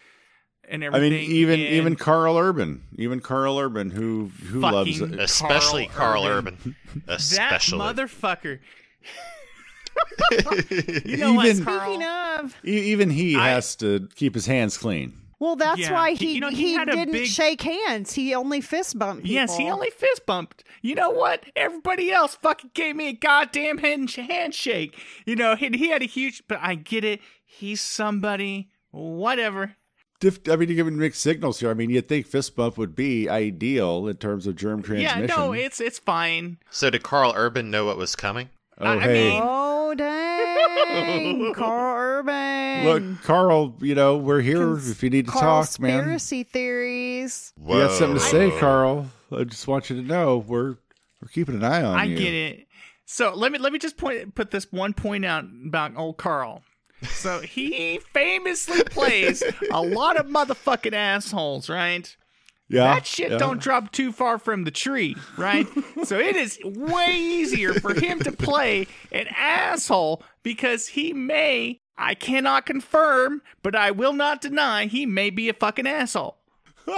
and I mean, even and even Karl Urban, even Karl Urban, who who loves it. Especially Karl Karl, Urban. Urban. that motherfucker you know what Even- Karl? Speaking of, E- Even he I- has to keep his hands clean. Well, that's Yeah, why he- he you know, he he, didn't big- shake hands. He only fist bumped people. Yes, he only fist bumped. You know what? Everybody else fucking gave me a goddamn hand- handshake. You know, he, he had a huge. But I get it. He's somebody. Whatever. Diff- I mean, you're giving mixed signals here. I mean, you'd think fist bump would be ideal in terms of germ transmission. Yeah, no, it's it's fine. So did Karl Urban know what was coming? oh, I hey. mean- Oh dang, Karl Urban. Look, Karl, you know, we're here Cons- if you need to talk, man. Conspiracy theories. You got something to say, Whoa. Karl. I just want you to know we're we're keeping an eye on I you. get it. So let me let me just point put this one point out about old Karl. So he famously plays a lot of motherfucking assholes, right? Yeah. that shit yeah. don't drop too far from the tree, right? so it is way easier for him to play an asshole because he may, I cannot confirm, but I will not deny he may be a fucking asshole.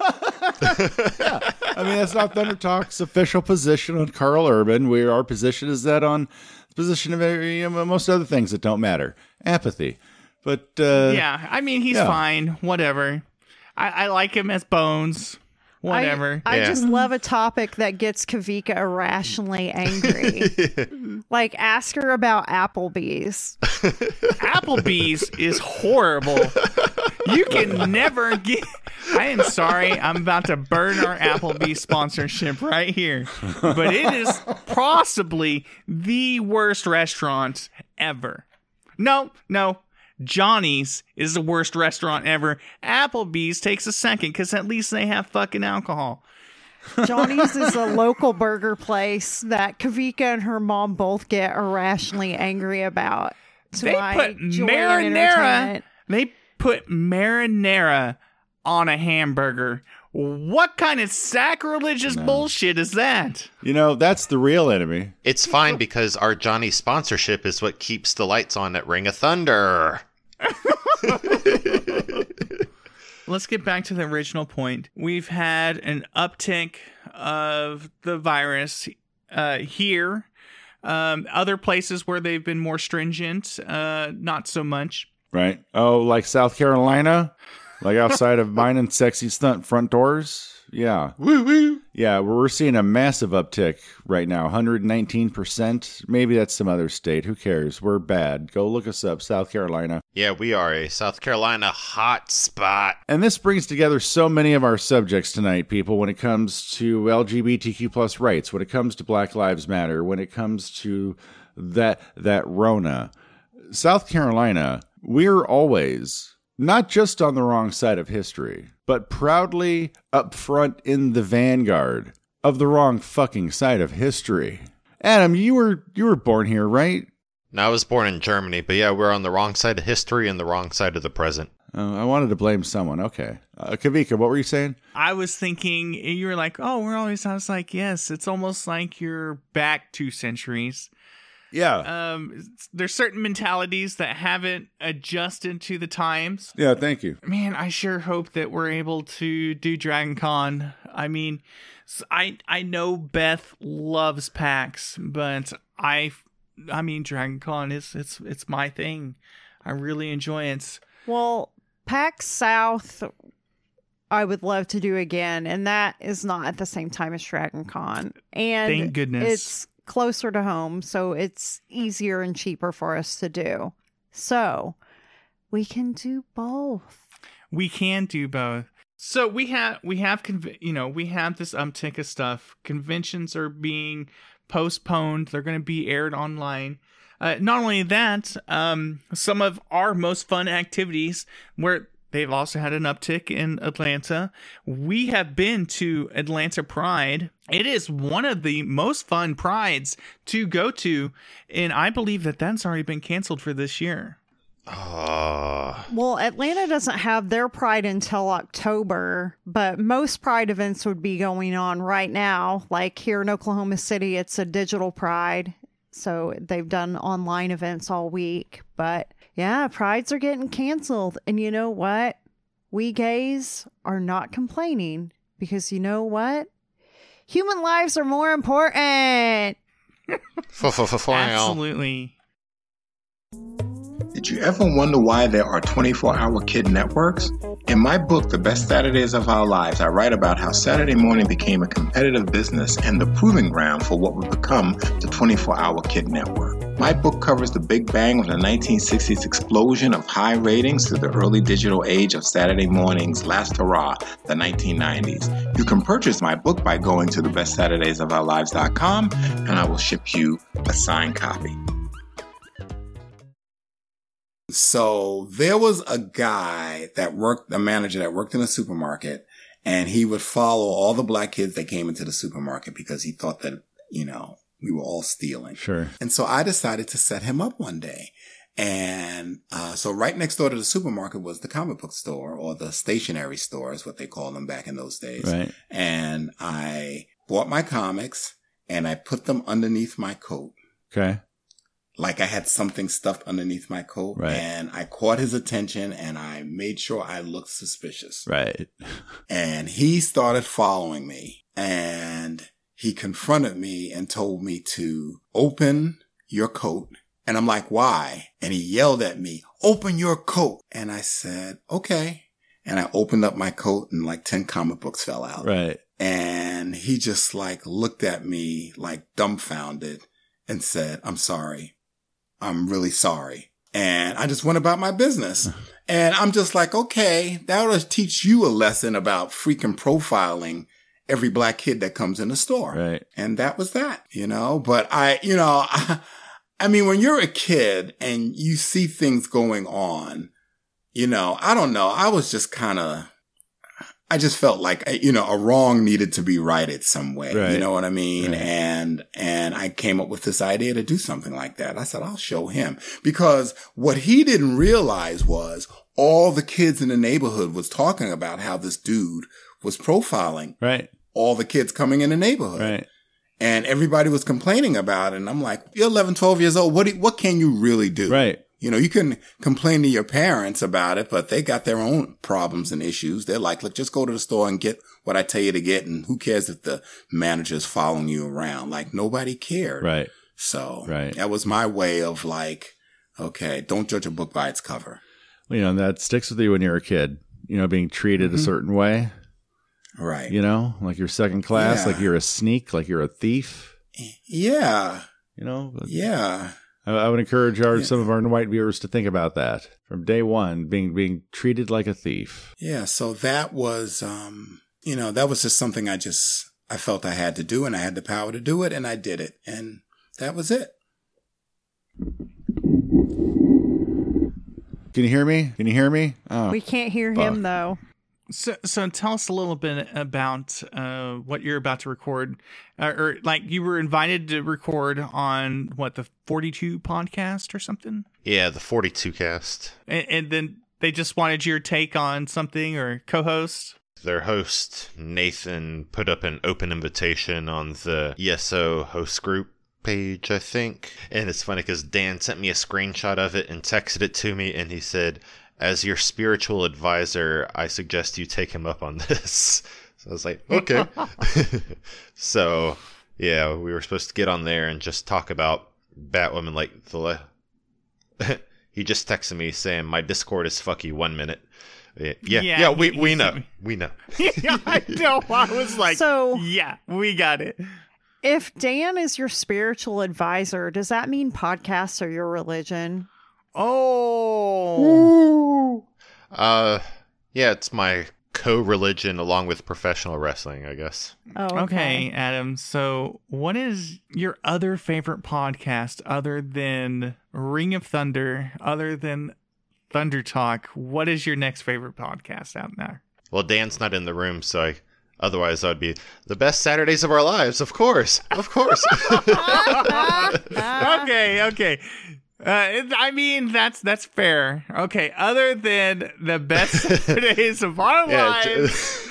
I mean, that's not Thunder Talk's official position on Karl Urban. We our position is that on position of you know, most other things that don't matter, apathy. But uh, yeah, I mean he's yeah. fine, whatever. I, I like him as Bones, whatever. I, I Yeah. just love a topic that gets Kavika irrationally angry. like, ask her about Applebee's. Applebee's is horrible. You can never get. I am sorry. I'm about to burn our Applebee's sponsorship right here. But it is possibly the worst restaurant ever. No, no. Johnny's is the worst restaurant ever. Applebee's takes a second because at least they have fucking alcohol. Johnny's is a local burger place that Kavika and her mom both get irrationally angry about. To they put marinara. They put marinara on a hamburger. What kind of sacrilegious bullshit is that? you know, that's the real enemy. It's fine because our Johnny sponsorship is what keeps the lights on at Ring of Thunder. Let's get back to the original point. We've had an uptick of the virus uh, here. Um, other places where they've been more stringent, uh, not so much. Right? Oh, like South Carolina, like outside of mine and sexy stunt front doors. Yeah. Woo woo. Yeah, we're seeing a massive uptick right now, 119%. Maybe that's some other state. Who cares? We're bad. Go look us up, South Carolina. Yeah, we are a South Carolina hot spot. And this brings together so many of our subjects tonight, people, when it comes to LGBTQ plus rights, when it comes to Black Lives Matter, when it comes to that that Rona. South Carolina, we're always not just on the wrong side of history, but proudly up front in the vanguard of the wrong fucking side of history. Adam, you were you were born here, right? Now, I was born in Germany, but yeah, we're on the wrong side of history and the wrong side of the present. Oh, I wanted to blame someone. Okay. Uh, Kavika, what were you saying? I was thinking, you were like, oh, we're always, I was like, yes, it's almost like you're back two centuries. Yeah. Um, there's certain mentalities that haven't adjusted to the times. yeah, thank you. Man, I sure hope that we're able to do Dragon Con. I mean, I I know Beth loves PAX, but I I mean Dragon Con is it's it's my thing. I really enjoy it. Well, PAX South, I would love to do again, and that is not at the same time as Dragon Con. And Thank goodness. it's closer to home, so it's easier and cheaper for us to do. So we can do both. we can do both. So we have we have conv- you know we have this uptick of stuff. Conventions are being postponed. They're going to be aired online. Uh, not only that, um, some of our most fun activities where they've also had an uptick in Atlanta. We have been to Atlanta Pride. It is one of the most fun prides to go to, and I believe that that's already been canceled for this year. Oh, Well, Atlanta doesn't have their Pride until October, but most Pride events would be going on right now. Like here in Oklahoma City, it's a digital Pride. So they've done online events all week. But yeah, Prides are getting canceled. And you know what? We gays are not complaining because you know what? Human lives are more important. Absolutely. Did you ever wonder why there are 24 hour kid networks? In my book, The Best Saturdays of Our Lives, I write about how Saturday morning became a competitive business and the proving ground for what would become the 24 Hour Kid Network. My book covers the big bang of the 1960s explosion of high ratings to the early digital age of Saturday morning's last hurrah, the 1990s. You can purchase my book by going to thebestsaturdaysofourlives.com and I will ship you a signed copy. So there was a guy that worked, a manager that worked in a supermarket, and he would follow all the black kids that came into the supermarket because he thought that, you know, we were all stealing. Sure. And so I decided to set him up one day. And uh, so right next door to the supermarket was the comic book store or the stationery store is what they called them back in those days. Right. And I bought my comics and I put them underneath my coat Okay. like I had something stuffed underneath my coat. Right. And I caught his attention and I made sure I looked suspicious. Right. And he started following me and he confronted me and told me to open your coat. And I'm like, why? And he yelled at me, open your coat. And I said, okay. And I opened up my coat and like 10 comic books fell out. Right. And he just like looked at me like dumbfounded and said, I'm sorry. I'm really sorry. And I just went about my business. and I'm just like, okay, that'll teach you a lesson about freaking profiling every black kid that comes in the store. Right. And that was that, you know, but I, you know, I, I mean, when you're a kid and you see things going on, you know, I don't know. I was just kind of, I just felt like, you know, a wrong needed to be righted some way. Right. You know what I mean? Right. And, and I came up with this idea to do something like that. I said, I'll show him because what he didn't realize was all the kids in the neighborhood was talking about how this dude was profiling Right. All the kids coming in the neighborhood Right. and everybody was complaining about it. And I'm like, you're 11, 12 years old. What, do, what can you really do? Right. You know, you can complain to your parents about it, but they got their own problems and issues. They're like, look, just go to the store and get what I tell you to get. And who cares if the manager's following you around? Like nobody cared. Right. So Right. that was my way of like, okay, don't judge a book by its cover. You know, that sticks with you when you're a kid, you know, being treated Mm-hmm. a certain way, Right. you know, like you're second class, Yeah. like you're a sneak, like you're a thief, Yeah. you know. Yeah. I, I would encourage our Yeah. some of our white viewers to think about that from day one, being being treated like a thief. Yeah, so that was, um, you know, that was just something I just, I felt I had to do and I had the power to do it and I did it. And that was it. Can you hear me? Can you hear me? Oh, We can't hear him though. So, so tell us a little bit about uh, what you're about to record, uh, or like you were invited to record on what the 42 podcast or something, Yeah, the 42 cast. and, and then they just wanted your take on something or co-host. Their host, Nathan, put up an open invitation on the ESO host group page, I think. And it's funny because Dan sent me a screenshot of it and texted it to me, and he said, As your spiritual advisor, I suggest you take him up on this. So I was like, okay. so, yeah, we were supposed to get on there and just talk about Batwoman like the. Le- he just texted me saying, My Discord is fuck you one minute. Yeah, yeah, Yeah, yeah, we, we know. We know. yeah, I know. I was like, So- yeah, we got it. If Dan is your spiritual advisor, does that mean podcasts are your religion? Oh, Uh, yeah, it's my co-religion along with professional wrestling, I guess. Oh, okay, Adam. So, what is your other favorite podcast other than Ring of Thunder, other than Thunder Talk? What is your next favorite podcast out there? Well, Dan's not in the room, so I, otherwise I'd be the best Saturdays of our lives, of course, of course. okay, okay. Uh, I mean, that's that's fair. Okay, other than the best days of our yeah, lives,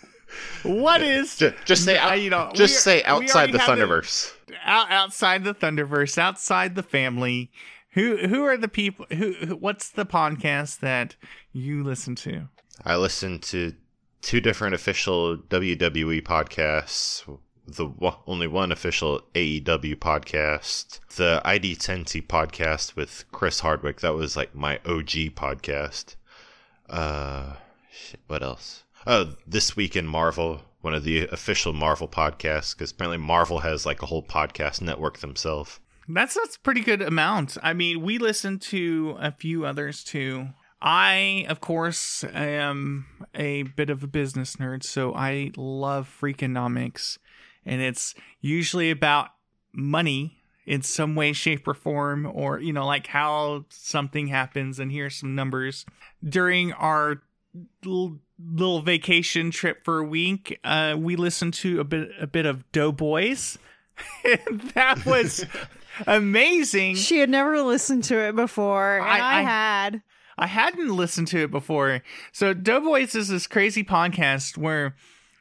what is just, just say Uh, out, you know, just say outside the have the- Thunderverse. out, outside the Thunderverse, outside the family? Who who are the people? Who, who what's the podcast that you listen to? I listen to two different official WWE podcasts. The only one official AEW podcast, the ID10T podcast with Chris Hardwick. That was like my OG podcast. Uh, Shit, what else? Oh, this week in Marvel, one of the official Marvel podcasts, because apparently Marvel has like a whole podcast network themselves. That's that's pretty good amount. I mean, we listen to a few others too. I, of course, am a bit of a business nerd, so I love Freakonomics, and it's usually about money in some way, shape, or form, or you know, like how something happens. And here's some numbers during our little, little vacation trip for a week. Uh, we listened to a bit a bit of Doughboys. that was amazing. She had never listened to it before, and I- I, I- had. I hadn't listened to it before. So Doughboys is this crazy podcast where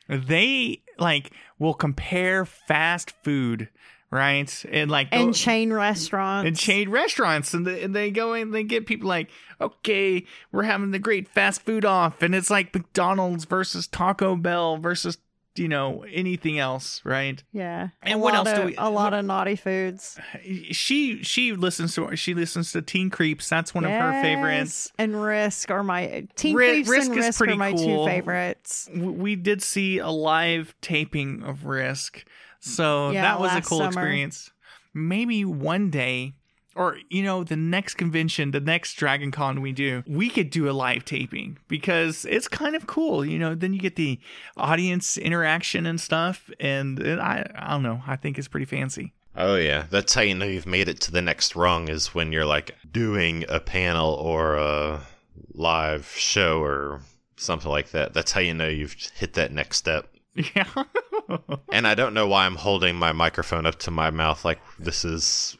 they like will compare fast food, right? And like And chain restaurants. and chain restaurants and they, and they go in they get people like okay we're having the great fast food off and it's like mcdonald's versus taco bell versus you know anything else right Yeah. And a what else do we- A lot of naughty foods. she she listens to she listens to teen creeps that's one of her favorites And Risk are my Teen Ri- Creeps Risk and is Risk pretty are my cool. two favorites. We did see a live taping of Risk, so Yeah, that was a cool summer. experience. Maybe one day, or you know, the next convention, the next Dragon Con we do, we could do a live taping because it's kind of cool. You know, then you get the audience interaction and stuff, and I I don't know, I think it's pretty fancy. Oh yeah, that's how you know you've made it to the next rung is when you're like doing a panel or a live show or something like that. That's how you know you've hit that next step. Yeah. And I don't know why I'm holding my microphone up to my mouth like this is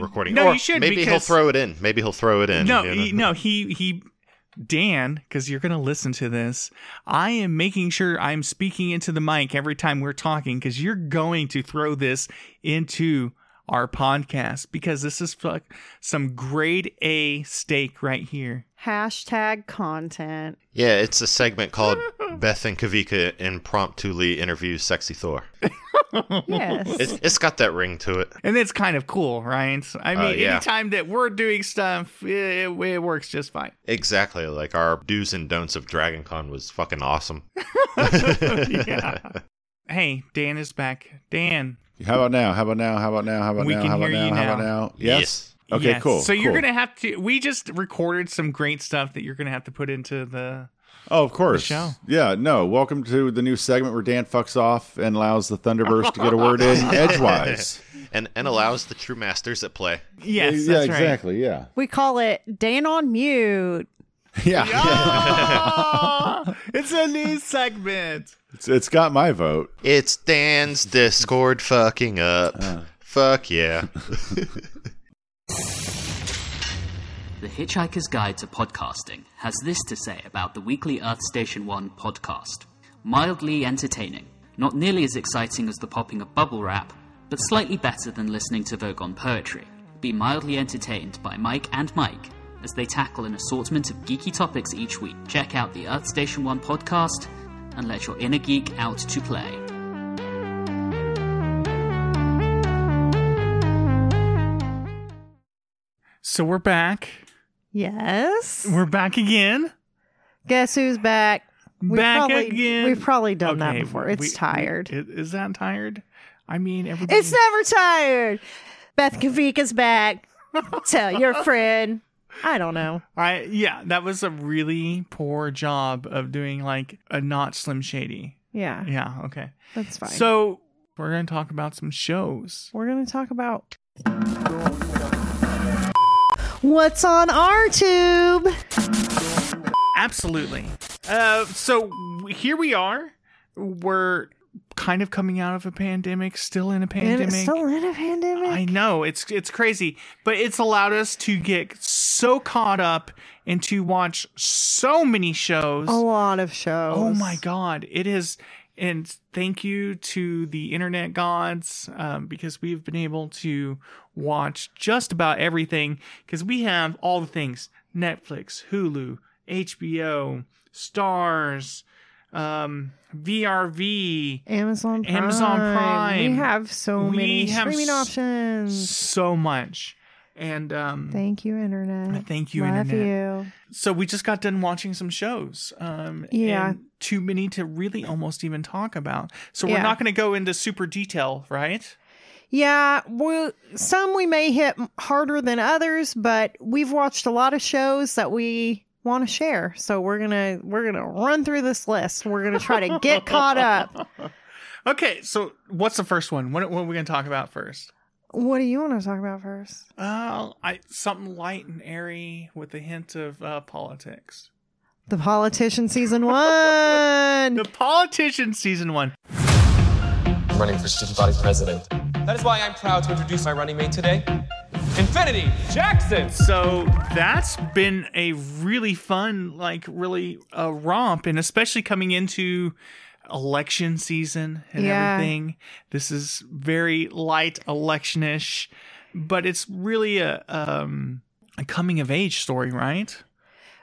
recording. No, Or you should, Maybe he'll throw it in. Maybe he'll throw it in. No, you know? he, no, he he Dan, because you're gonna listen to this. I am making sure I'm speaking into the mic every time we're talking, because you're going to throw this into our podcast because this is some grade A steak right here. Hashtag content. Yeah, it's a segment called Beth and Kavika impromptuli interview Sexy Thor. Yes. It's, it's got that ring to it. And it's kind of cool, right? I mean, Uh, yeah. anytime that we're doing stuff, it, it works just fine. Exactly. Like our do's and don'ts of Dragon Con was fucking awesome. yeah. Hey, Dan is back. Dan, How about now? How about now? How about now? How about We now? can How about hear now? you How about now. now? Yes. Yes. Okay, Yes. cool. So you're cool. gonna have to. We just recorded some great stuff that you're gonna have to put into the. Oh, of course. show. Yeah, no. Welcome to the new segment where Dan fucks off and allows the Thunderverse to get a word in edgewise. and and allows the true masters at play. Yes, yeah, that's right. exactly. Yeah. We call it Dan on mute. Yeah. Ah, it's a new segment. It's, it's got my vote. It's Dan's Discord fucking up. Fuck yeah. The Hitchhiker's Guide to Podcasting has this to say about the weekly Earth Station 1 podcast. Mildly entertaining, not nearly as exciting as the popping of bubble wrap, but slightly better than listening to Vogon poetry. Be mildly entertained by Mike and Mike as they tackle an assortment of geeky topics each week. Check out the Earth Station 1 podcast and let your inner geek out to play. So we're back. Yes. We're back again. Guess who's back? We've back probably, again. We've probably done Okay, that before. It's we- tired. we- is that tired? I mean, everybody. it's never tired. Beth Kavika's back. Tell your friend. I don't know. I yeah, that was a really poor job of doing like a not Slim Shady. Yeah, Yeah. Okay. that's fine. So we're gonna talk about some shows. we're going to talk about what's on our tube. Absolutely. Uh, so here we are. We're kind of coming out of a pandemic, still in a pandemic. still in a pandemic. I know it's it's crazy, but it's allowed us to get so caught up and to watch so many shows. a lot of shows. Oh my god, it is. And thank you to the internet gods um, because we've been able to watch just about everything because we have all the things Netflix, Hulu, HBO, Starz, um, VRV, Amazon Prime. Amazon Prime. We have so We many have streaming s- options. so much. And um, Thank you, internet. Thank you, Love internet. you. so we just got done watching some shows. Um, Yeah. too many to really almost even talk about. So we're Yeah. not going to go into super detail, right? Yeah, well, some we may hit harder than others, but we've watched a lot of shows that we want to share. So we're gonna we're gonna run through this list. We're gonna try to get caught up. Okay, so what's the first one? What, what are we going to talk about first? What do you want to talk about first? Uh, I something light and airy with a hint of uh, politics. The Politician season one. The Politician season one. I'm running for student body president. That is why I'm proud to introduce my running mate today, Infinity Jackson. So that's been a really fun, like really a romp, and especially coming into election season and Yeah. everything. This is very light electionish, but it's really a um a coming of age story, right?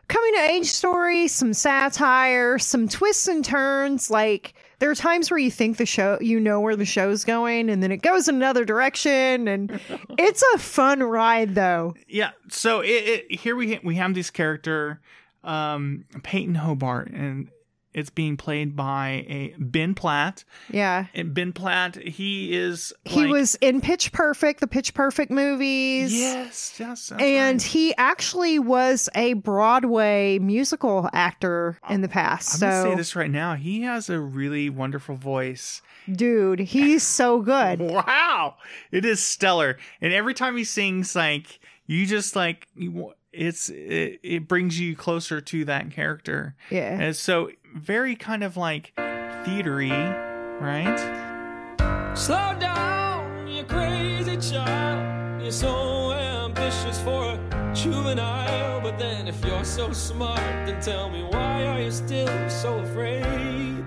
Coming to age story, some satire, some twists and turns. Like there are times where you think the show, you know where the show's going, and then it goes in another direction, and it's a fun ride though. Yeah. So it, it here we we have this character, um, Peyton Hobart, and it's being played by a Ben Platt. Yeah. And Ben Platt, he is He like- was in Pitch Perfect, the Pitch Perfect movies. Yes, yes. and right. he actually was a Broadway musical actor in the past. I'm so, gonna say this right now. He has a really wonderful voice. dude, he's so good. Wow, it is stellar. And every time he sings, like you just like you, it's it, it brings you closer to that character. Yeah. And so very kind of like theatery, right? Slow down, you crazy child. You're so ambitious for a juvenile. But then, if you're so smart, then tell me why are you still so afraid?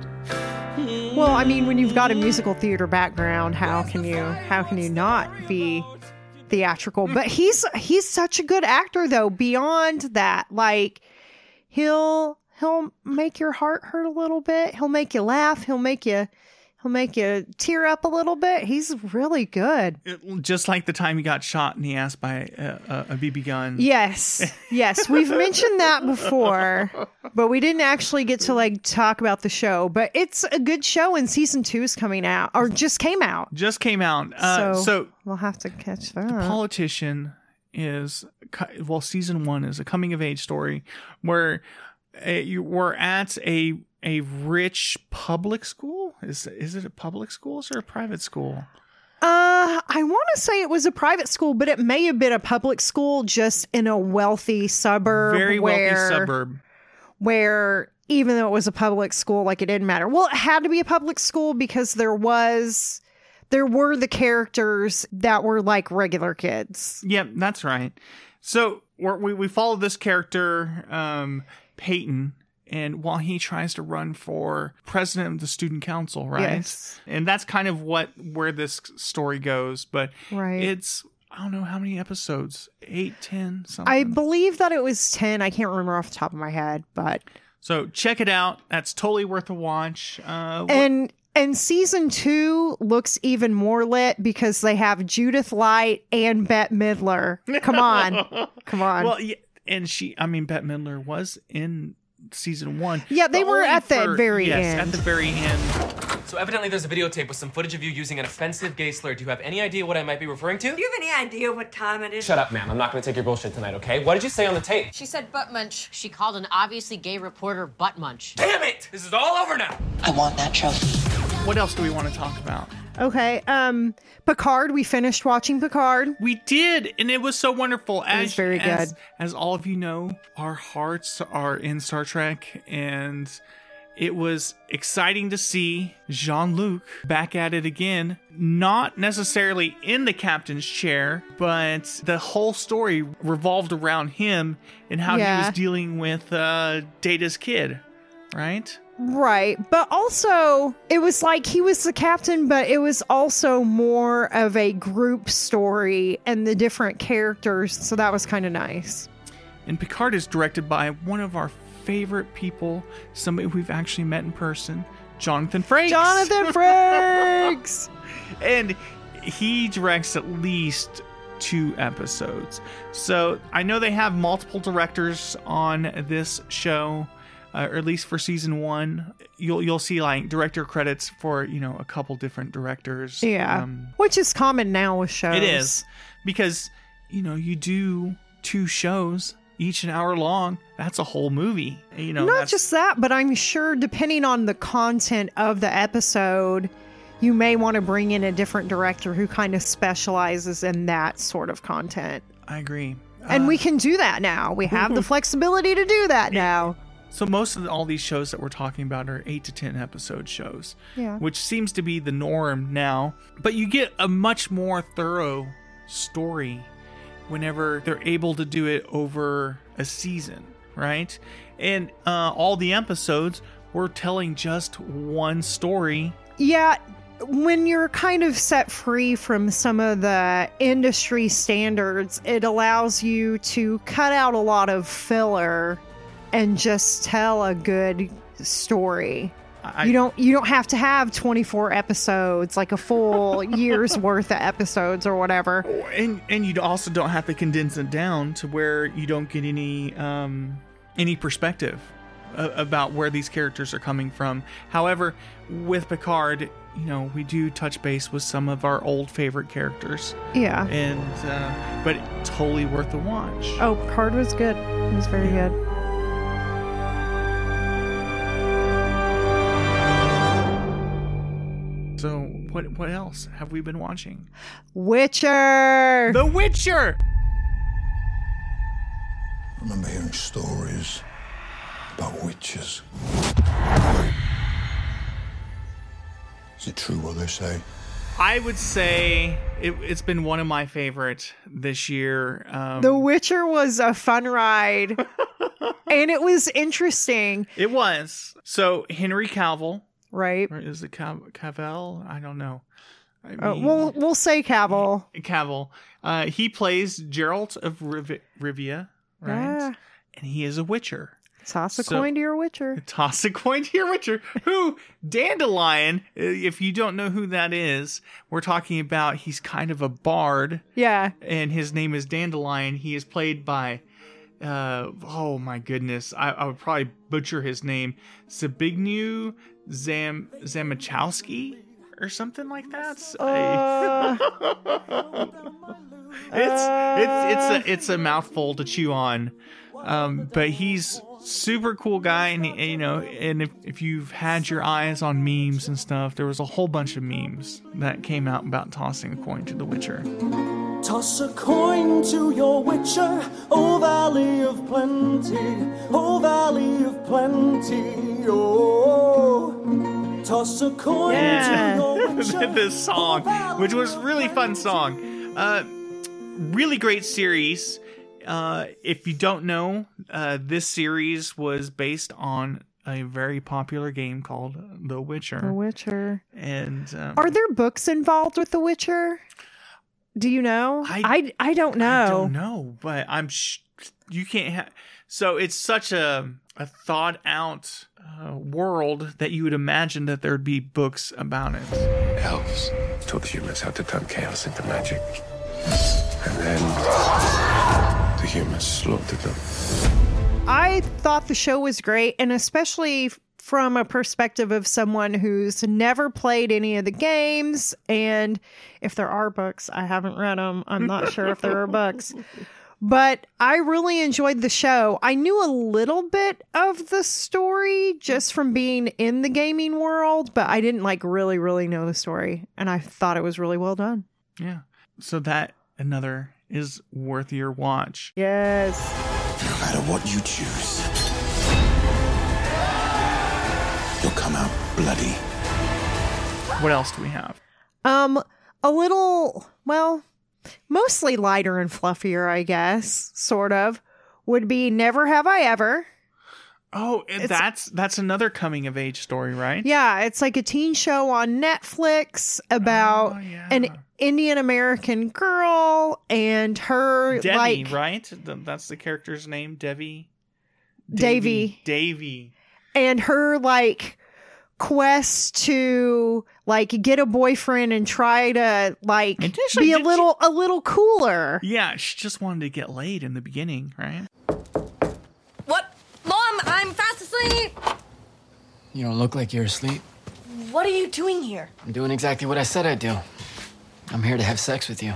Well, I mean, when you've got a musical theater background, how can you how can you not be theatrical? But he's he's such a good actor though. Beyond that, like he'll he'll make your heart hurt a little bit. He'll make you laugh. He'll make you he'll make you tear up a little bit. He's really good. It- just like the time he got shot in the ass by a, a, a BB gun. Yes. Yes, we've mentioned that before, but we didn't actually get to like talk about the show, but it's a good show and season 2 is coming out or just came out. Just came out. Uh, so, so we'll have to catch that. politician is well season one is a coming of age story where uh, you were at a a rich public school is is it a public school or a private school Uh, I want to say it was a private school, but it may have been a public school just in a wealthy suburb. very wealthy where, suburb Where even though it was a public school, like it didn't matter. Well, it had to be a public school because there was, there were the characters that were like regular kids. Yep, that's right. So we're, we we follow this character, um, Peyton, and while he tries to run for president of the student council, right? Yes. And that's kind of what where this story goes. But Right. it's I don't know how many episodes, eight, ten, something. I believe that it was 10. I can't remember off the top of my head, but so check it out. That's totally worth a watch. Uh, what- and and season 2 looks even more lit because they have Judith Light and Bette Midler. Come on. Come on. well, yeah, and she, I mean, Bette Midler was in season one. Yeah, they but were only at the for- very yes, end. At the very end. So evidently there's a videotape with some footage of you using an offensive gay slur. Do you have any idea what I might be referring to? Do you have any idea what time it is? Shut up, ma'am. I'm not going to take your bullshit tonight, okay? What did you say on the tape? She said butt munch. She called an obviously gay reporter butt munch. Damn it! This is all over now. I want that trophy. What else do we want to talk about? Okay. Um, Picard. We finished watching Picard. We did, and it was so wonderful. As, was very good. As all of you know, our hearts are in Star Trek, and it was exciting to see Jean Luc back at it again. Not necessarily in the captain's chair, but the whole story revolved around him and how he was dealing with uh, Data's kid, right? Right. But also, it was like he was the captain, but it was also more of a group story and the different characters. So that was kind of nice. And Picard is directed by one of our favorite people, somebody we've actually met in person, Jonathan Frakes. Jonathan Frakes! and he directs at least two episodes. So I know they have multiple directors on this show, uh, or at least for season one. You'll you'll see like director credits for you know a couple different directors. Yeah. Um, Which is common now with shows. it is because you know you do two shows each an hour long. That's a whole movie. You know, Not just that, but I'm sure depending on the content of the episode, you may want to bring in a different director who kind of specializes in that sort of content. I agree. And Uh, we can do that now. We have the flexibility to do that now. So most of all these shows that we're talking about are eight to ten episode shows, Yeah. which seems to be the norm now. But you get a much more thorough story whenever they're able to do it over a season, right? And uh, all the episodes were telling just one story. Yeah, when you're kind of set free from some of the industry standards, it allows you to cut out a lot of filler and just tell a good story. I- you don't you don't have to have 24 episodes like a full year's worth of episodes or whatever. and and you also don't have to condense it down to where you don't get any um any perspective about where these characters are coming from however with picard you know we do touch base with some of our old favorite characters Yeah. and uh, but totally worth the watch Oh, Picard was good. It was very good. What what else have we been watching Witcher. the witcher I remember hearing stories about witches. Is it true what they say? i would say it, it's been one of my favorite this year um, The Witcher was a fun ride. and it was interesting. It was. So Henry Cavill, right? Or is it Cav- Cavill? I don't know. I Uh, we'll we'll say Cavill. Cavill. Uh, he plays Geralt of Riv- Rivia, right? Yeah. And he is a Witcher. Toss a So- coin to your Witcher. Toss a coin to your Witcher. Who Dandelion? uh, If you don't know who that is, we're talking about. He's kind of a bard. Yeah. and his name is Dandelion. He is played by, uh, oh my goodness, I, I would probably butcher his name, Sabignu Zam Zamachowski or something like that. it's it's it's a it's a mouthful to chew on, um, but he's super cool guy, and you know, and if if you've had your eyes on memes and stuff, there was a whole bunch of memes that came out about tossing a coin to the Witcher. Toss a coin to your witcher, O Valley of Plenty, O Valley of Plenty, oh. Toss a coin to your witcher. this song, which was really fun song. Uh, really great series. Uh, if you don't know, uh, this series was based on a very popular game called The Witcher. The Witcher. And um, Are there books involved with The Witcher? Do you know? I I, don't know. I don't know, but I'm sh- you can't have. So it's such a a thought out uh, world that you would imagine that there'd be books about it. Elves taught humans how to turn chaos into magic. And then the humans slaughtered them. I thought the show was great, and especially from a perspective of someone who's never played any of the games. And if there are books, I haven't read them. I'm not sure if there are books. But I really enjoyed the show. I knew a little bit of the story just from being in the gaming world, but I didn't like really, really know the story. And I thought it was really well done. Yeah. So that another is worth your watch. Yes. No matter what you choose, you'll come out bloody. What else do we have? Um, a little, well, mostly lighter and fluffier, I guess, sort of, would be Never Have I Ever. Oh, and that's that's another coming of age story, right? Yeah, it's like a teen show on Netflix about Oh, an Indian American girl and her Devi, like right? Th- That's the character's name, Devi. Davy. Davy. and her like quest to like get a boyfriend and try to like be a did she- little a little cooler. Yeah, she just wanted to get laid in the beginning, right? What? Mom, I'm fast asleep. You don't look like you're asleep. What are you doing here? I'm doing exactly what I said I'd do. I'm here to have sex with you.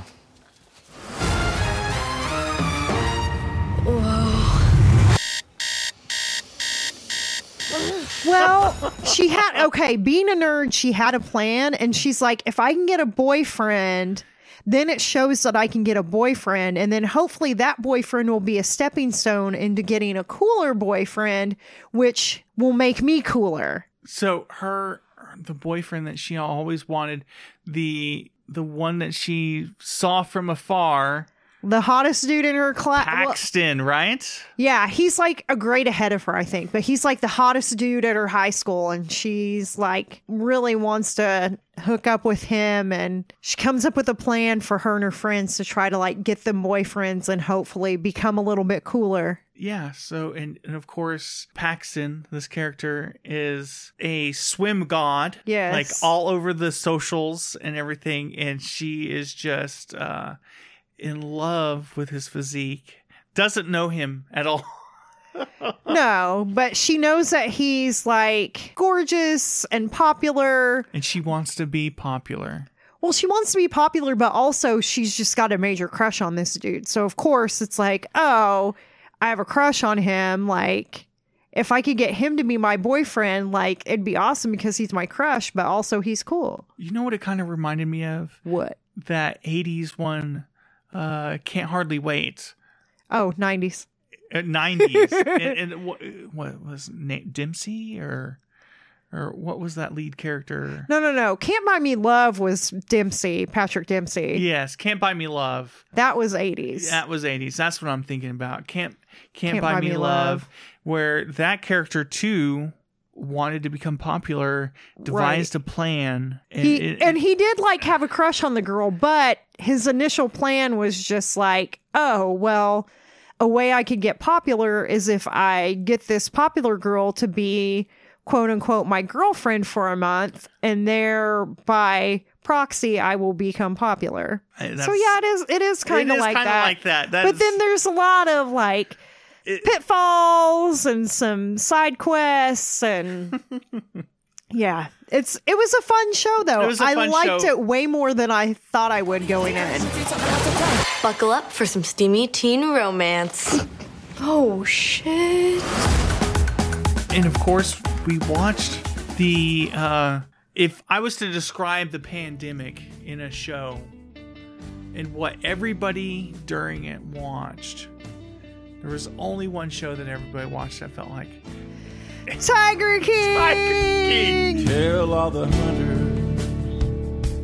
Whoa. Well, she had okay, being a nerd, she had a plan and she's like if I can get a boyfriend, then it shows that I can get a boyfriend and then hopefully that boyfriend will be a stepping stone into getting a cooler boyfriend which will make me cooler. So her the boyfriend that she always wanted, the the one that she saw from afar, The hottest dude in her class. Paxton, right? Yeah, he's like a grade ahead of her, I think, but he's like the hottest dude at her high school, and she's like really wants to hook up with him. And she comes up with a plan for her and her friends to try to like get them boyfriends and hopefully become a little bit cooler. Yeah, so and, and of course Paxton, this character, is a swim god. Yes. Like all over the socials and everything, and she is just uh in love with his physique. Doesn't know him at all. no, but she knows that he's like gorgeous and popular. And she wants to be popular. Well, she wants to be popular, but also she's just got a major crush on this dude. So, of course, it's like, oh, I have a crush on him. Like, if I could get him to be my boyfriend, like, it'd be awesome because he's my crush, but also he's cool. You know what it kind of reminded me of? What? That 80s one, uh, Can't Hardly Wait. Oh, 90s. Uh, 90s. and, and what, what was Na- Dempsey or or what was that lead character? No, no, no. Can't Buy Me Love was Dempsey, Patrick Dempsey. Yes, Can't Buy Me Love. That was 80s. That was 80s. That's what I'm thinking about. Can't Can't, Buy, Me, love, where that character too wanted to become popular, devised a plan. And he it- and he did like have a crush on the girl, but his initial plan was just like, oh well, a way I could get popular is if I get this popular girl to be quote unquote my girlfriend for a month, and thereby proxy I will become popular. So yeah, it is. It is kind of like that. like that. That but is- then there's a lot of like. Pitfalls and some side quests and yeah it's it was a fun show though It was a i fun liked show. it way more than i thought i would going in Buckle up for some steamy teen romance. Oh, shit. and of course we watched the uh if i was to describe the pandemic in a show and what everybody during it watched there was only one show that everybody watched I felt like tiger king, Tell all the hunters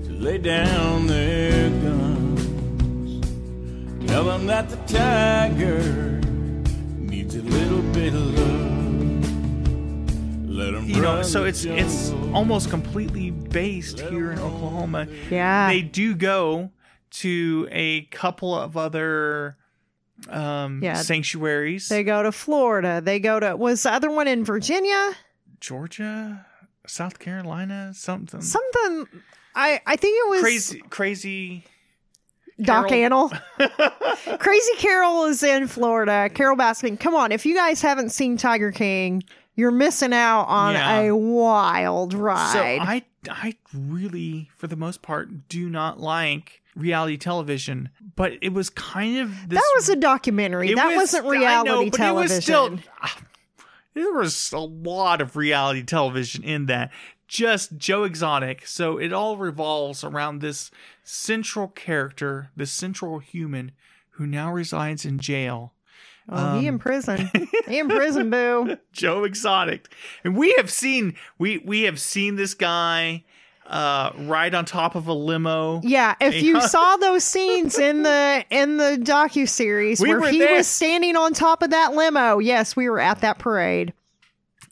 to lay down their guns. Tell them that the tiger needs a little bit of love. Let 'em you know so the it's it's almost completely based here in oklahoma Yeah. they do go to a couple of other um Yeah. sanctuaries. They go to florida. They go to was the other one in virginia? Georgia? South carolina? Something. Something. I i think it was crazy crazy doc Carol- Antle. crazy carol is in florida. Carole Baskin come on. If you guys haven't seen tiger king you're missing out on Yeah. a wild ride. So I I really, for the most part, do not like reality television, but it was kind of this. that was a documentary. That was- wasn't I reality know, but television. It was still, there was a lot of reality television in that. Just Joe Exotic. So it all revolves around this central character, this central human who now resides in jail. oh, he in Um, prison. he in prison, boo. Joe Exotic. And we have seen we we have seen this guy uh ride on top of a limo. Yeah, if you saw those scenes in the in the docu series We where he there. was standing on top of that limo, yes, we were at that parade.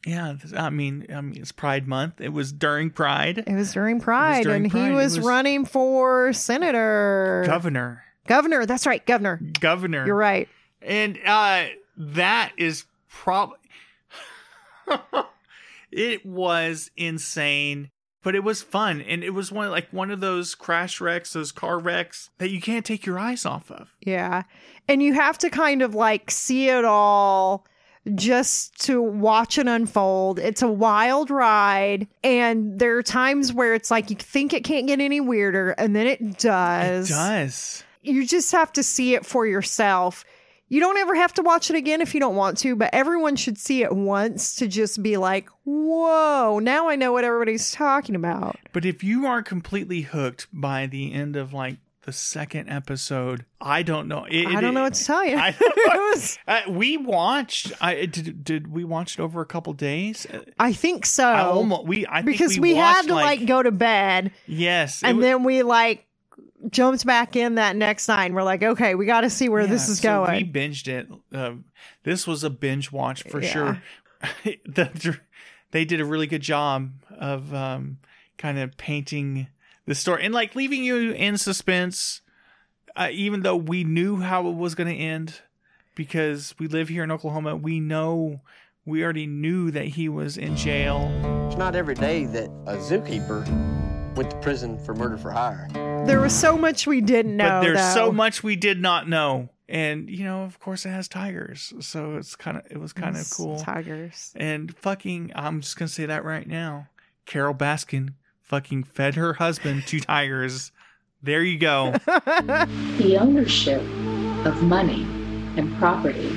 Yeah, I mean, I mean, it's Pride Month. It was during Pride. It was during Pride, during and Pride. he was, was- running for senator, Governor. governor. That's right, governor. Governor. You're right. And uh that is probably It was insane, but it was fun, and it was one like one of those crash wrecks, those car wrecks that you can't take your eyes off of. Yeah. And you have to kind of like see it all just to watch it unfold. It's a wild ride. And there are times where it's like you think it can't get any weirder, and then it does. It does. You just have to see it for yourself. You don't ever have to watch it again if you don't want to, but everyone should see it once to just be like, whoa, now I know what everybody's talking about. But if you aren't completely hooked by the end of like the second episode, I don't know. It- I don't know what to tell you. Was- Uh, we watched. I did. Did we watch it over a couple days? Uh, I think so. I almost. We. I think because we, we, had to like, go to bed Yes, and wa- then we like jumped back in that next night and we're like okay we got to see where this is so going We binged it. Um, this was a binge watch for Yeah. sure. the, they did a really good job of um, kind of painting the story and like leaving you in suspense, uh, even though we knew how it was going to end because we live here in Oklahoma. We know. We already knew that he was in jail. It's not every day that a zookeeper went to prison for murder for hire. there was so much we didn't know but there's though. so much we did not know. And you know of course it has tigers. So it's kind of it was kind of cool. tigers. And fucking i'm just gonna say that right now. Carole Baskin fucking fed her husband to tigers. There you go. The ownership of money and property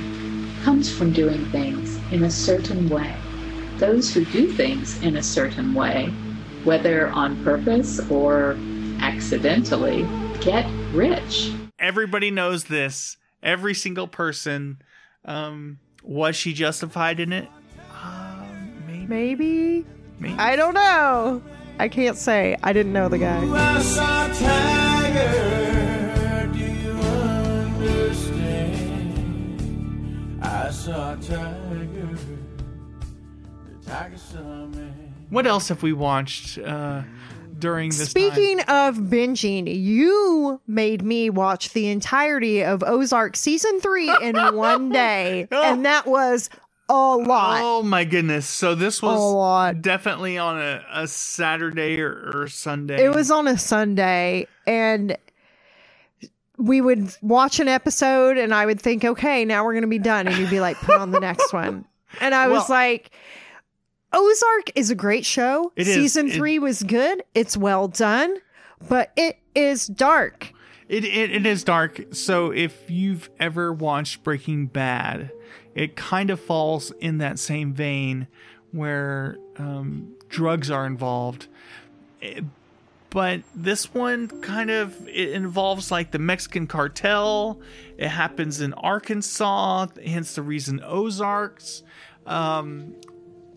comes from doing things in a certain way. Those who do things in a certain way, whether on purpose or accidentally, get rich. everybody knows this every single person um was she justified in it maybe Maybe. i don't know i can't say i didn't know the guy I saw a tiger. Do you understand? I saw a tiger. The tiger saw me. What else have we watched uh during this time? Speaking of binging, you made me watch the entirety of Ozark season three in one day, and that was a lot. Oh my goodness! So this A was lot. definitely on a, a Saturday or, or Sunday. It was on a Sunday, and we would watch an episode, and I would think, okay, now we're going to be done. And you'd be like, put on the next one. And I was Well- like, Ozark is a great show. It is. Season It- three was good. It's well done, but it is dark. It, it it is dark. So if you've ever watched Breaking Bad, it kind of falls in that same vein where um, drugs are involved. Eh, But this one kind of it involves like the Mexican cartel. It happens in Arkansas, hence the reason Ozarks. Um,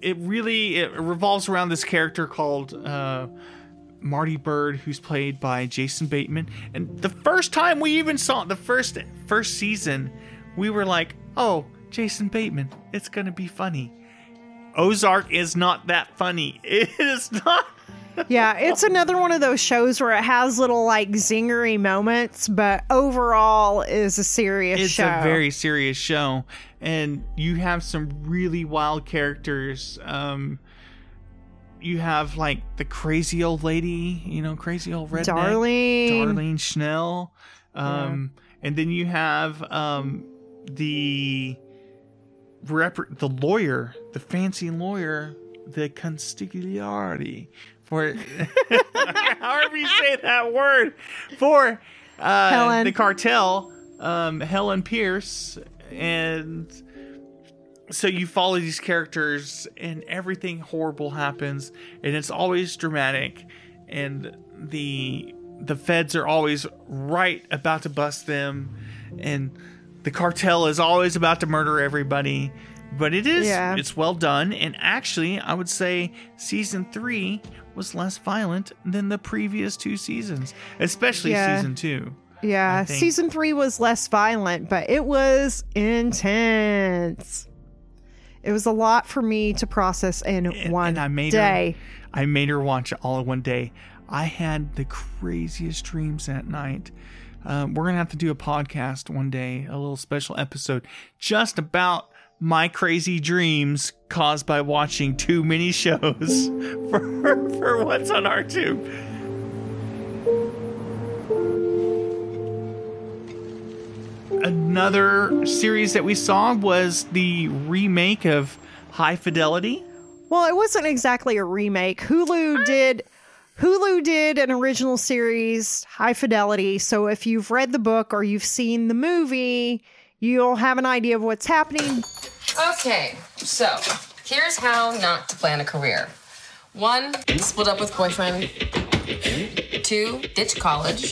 it really it revolves around this character called uh, Marty Byrde, who's played by Jason Bateman. And the first time we even saw the first first season, we were like, "Oh, Jason Bateman, it's gonna be funny." Ozark is not that funny. It is not. Yeah, it's another one of those shows where it has little like zingery moments, but overall is a serious It's show. a very serious show, and you have some really wild characters. Um, you have like the crazy old lady, you know, crazy old redneck, Darlene. Darlene Snell, um, and then you have um, the rep- the lawyer, the fancy lawyer, the consigliere for however you say that word for uh, the cartel, um, Helen Pierce, and so you follow these characters, and everything horrible happens, and it's always dramatic, and the the feds are always right about to bust them, and the cartel is always about to murder everybody. But it is Yeah. it's well done, and actually, I would say season three was less violent than the previous two seasons, especially Yeah. season two. Yeah, season three was less violent, but it was intense. It was a lot for me to process in one and I made day. her I made her watch it all in one day. I had the craziest dreams that night. Um, we're gonna have to do a podcast one day, a little special episode just about my crazy dreams caused by watching too many shows for, for what's on our tube. Another series that we saw was the remake of High Fidelity. Well, it wasn't exactly a remake. Hulu did Hulu did an original series, High Fidelity. So if you've read the book or you've seen the movie, you'll have an idea of what's happening. Okay, so here's how not to plan a career. One, split up with boyfriend. Two, ditch college.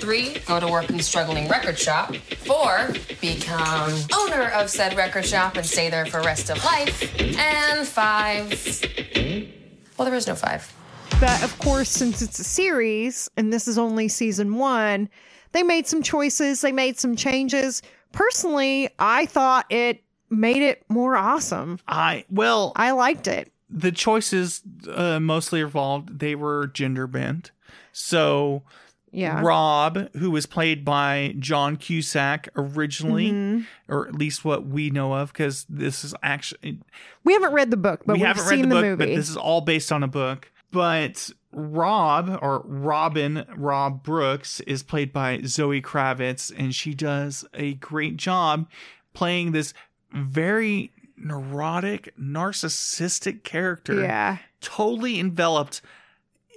Three, go to work in struggling record shop. Four, become owner of said record shop and stay there for rest of life. And five, well, there is no five. But of course, since it's a series and this is only season one, they made some choices, they made some changes. Personally, I thought it made it more awesome. I well, I liked it. The choices uh, mostly involved they were gender bent. So Yeah. Rob, who was played by John Cusack originally, Mhm. or at least what we know of, because this is actually We haven't read the book, but we we have haven't seen the, book, movie. but this is all based on a book. But Rob or Robin Rob Brooks is played by Zoe Kravitz, and she does a great job playing this very neurotic, narcissistic character. Yeah. totally enveloped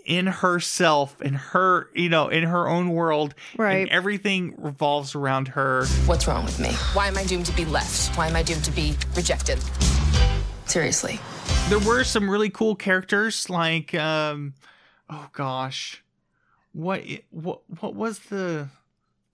in herself, in her, you know, in her own world, Right. And everything revolves around her. What's wrong with me? Why am I doomed to be left? Why am I doomed to be rejected? Seriously. there were some really cool characters like um oh gosh what what what was the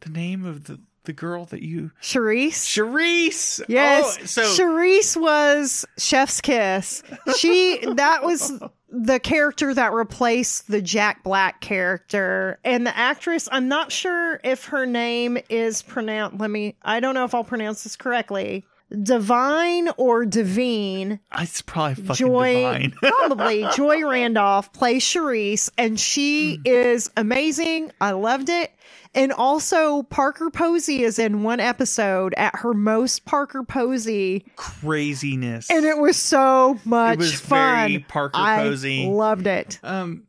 the name of the the girl that you Cherise. Cherise. Oh, yes. Oh, so Cherise was Chef's Kiss. She that was the character that replaced the Jack Black character. And the actress, I'm not sure if her name is pronounced let me I don't know if I'll pronounce this correctly. Divine or Devine. it's probably fucking Joy, divine. probably Joy Randolph plays Cherise, and she mm. is amazing. I loved it. And also, Parker Posey is in one episode at her most Parker Posey, Craziness. and it was so much it was fun. very Parker I Posey. loved it. Um,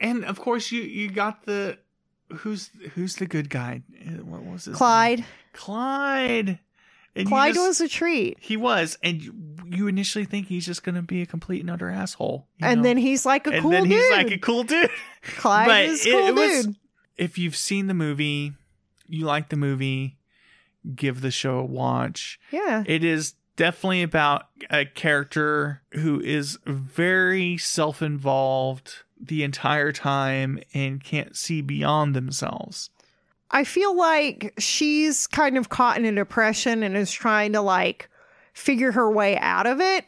and of course you you got the who's who's the good guy? Uh, What was his Clyde. name? Clyde. And Clyde just- was a treat. He was, and you, you initially think he's just going to be a complete and utter asshole, And know? then he's like a and cool then dude. he's like a cool dude. Clyde but is it- cool it was- dude. If you've seen the movie, you like the movie, give the show a watch. Yeah. It is definitely about a character who is very self-involved the entire time and can't see beyond themselves. I feel like she's kind of caught in a depression and is trying to like figure her way out of it.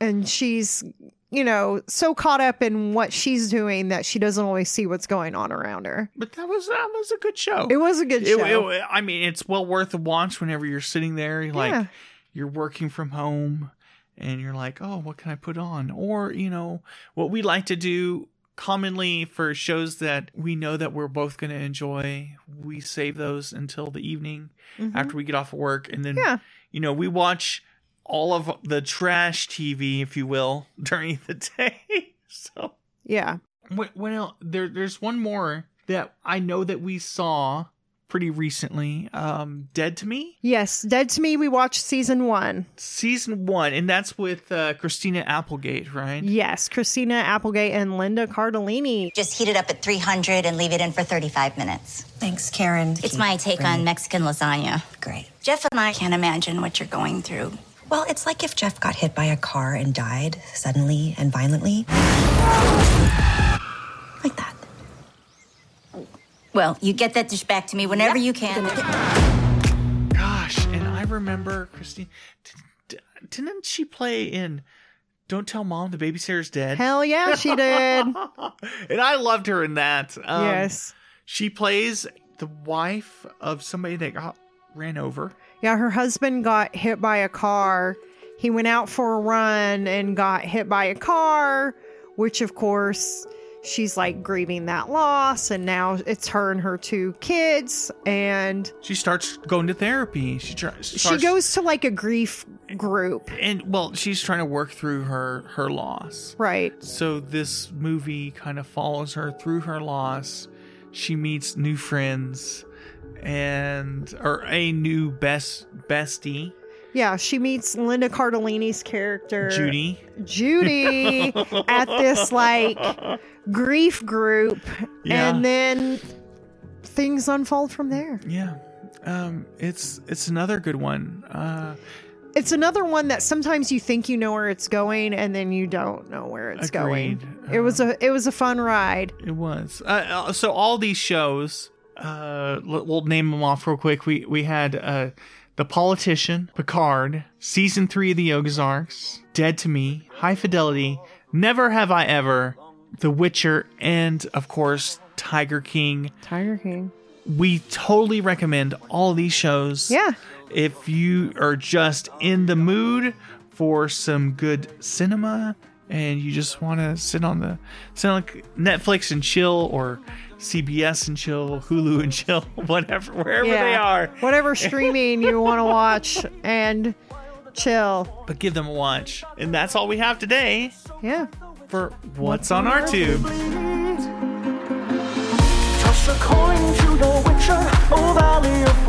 And she's, you know, so caught up in what she's doing that she doesn't always see what's going on around her. But that was that was a good show. It was a good It- show. it- I mean, it's well worth a watch whenever you're sitting there, you're like Yeah. you're working from home, and you're like, oh, what can I put on? Or you know, what we like to do commonly for shows that we know that we're both going to enjoy, we save those until the evening Mhm. after we get off of work, and then Yeah. you know we watch all of the trash TV, if you will, during the day. so yeah. what, what else? There, there's one more that I know that we saw pretty recently. Um, Dead to Me, Yes. Dead to Me, we watched season one. season one, and that's with uh, Christina Applegate, right? Yes. Christina Applegate and Linda Cardellini. Just heat it up at 300 and leave it in for 35 minutes. Thanks, Karen. It's my take on Mexican lasagna. Great. Jeff and I can't imagine what you're going through. Well, it's like if Jeff got hit by a car and died suddenly and violently. Like that. Well, you get that dish back to me whenever you can. Gosh, and I remember Christine. d- d- Didn't she play in "Don't Tell Mom the Babysitter's Dead"? Hell yeah, she did. and I loved her in that. Um, Yes. she plays the wife of somebody that got ran over. Yeah, her husband got hit by a car. He went out for a run and got hit by a car, which of course she's like grieving that loss and now it's her and her two kids and She starts going to therapy. She tries. she goes to like a grief group. and well, she's trying to work through her her loss. Right. So this movie kind of follows her through her loss. She meets new friends and or a new best bestie, Yeah, she meets Linda Cardellini's character Judy. Judy at this like grief group Yeah. and then things unfold from there. Yeah. Um it's it's another good one. Uh It's another one that sometimes you think you know where it's going and then you don't know where it's Agreed. going. It was a it was a fun ride. It was. Uh, Uh, so all these shows, uh, we'll name them off real quick. We we had uh, the politician, Picard, season three of the Ozarks, Dead to Me, High Fidelity, Never Have I Ever, The Witcher, and of course Tiger King. Tiger King. We totally recommend all these shows. Yeah. If you are just in the mood for some good cinema and you just want to sit on the sit on Netflix and chill or CBS and chill, Hulu and chill, whatever, wherever they are. Whatever streaming you want to watch and chill. But give them a watch. And that's all we have today Yeah. for What's on Our Tube. Toss a coin to the witcher, oh valley of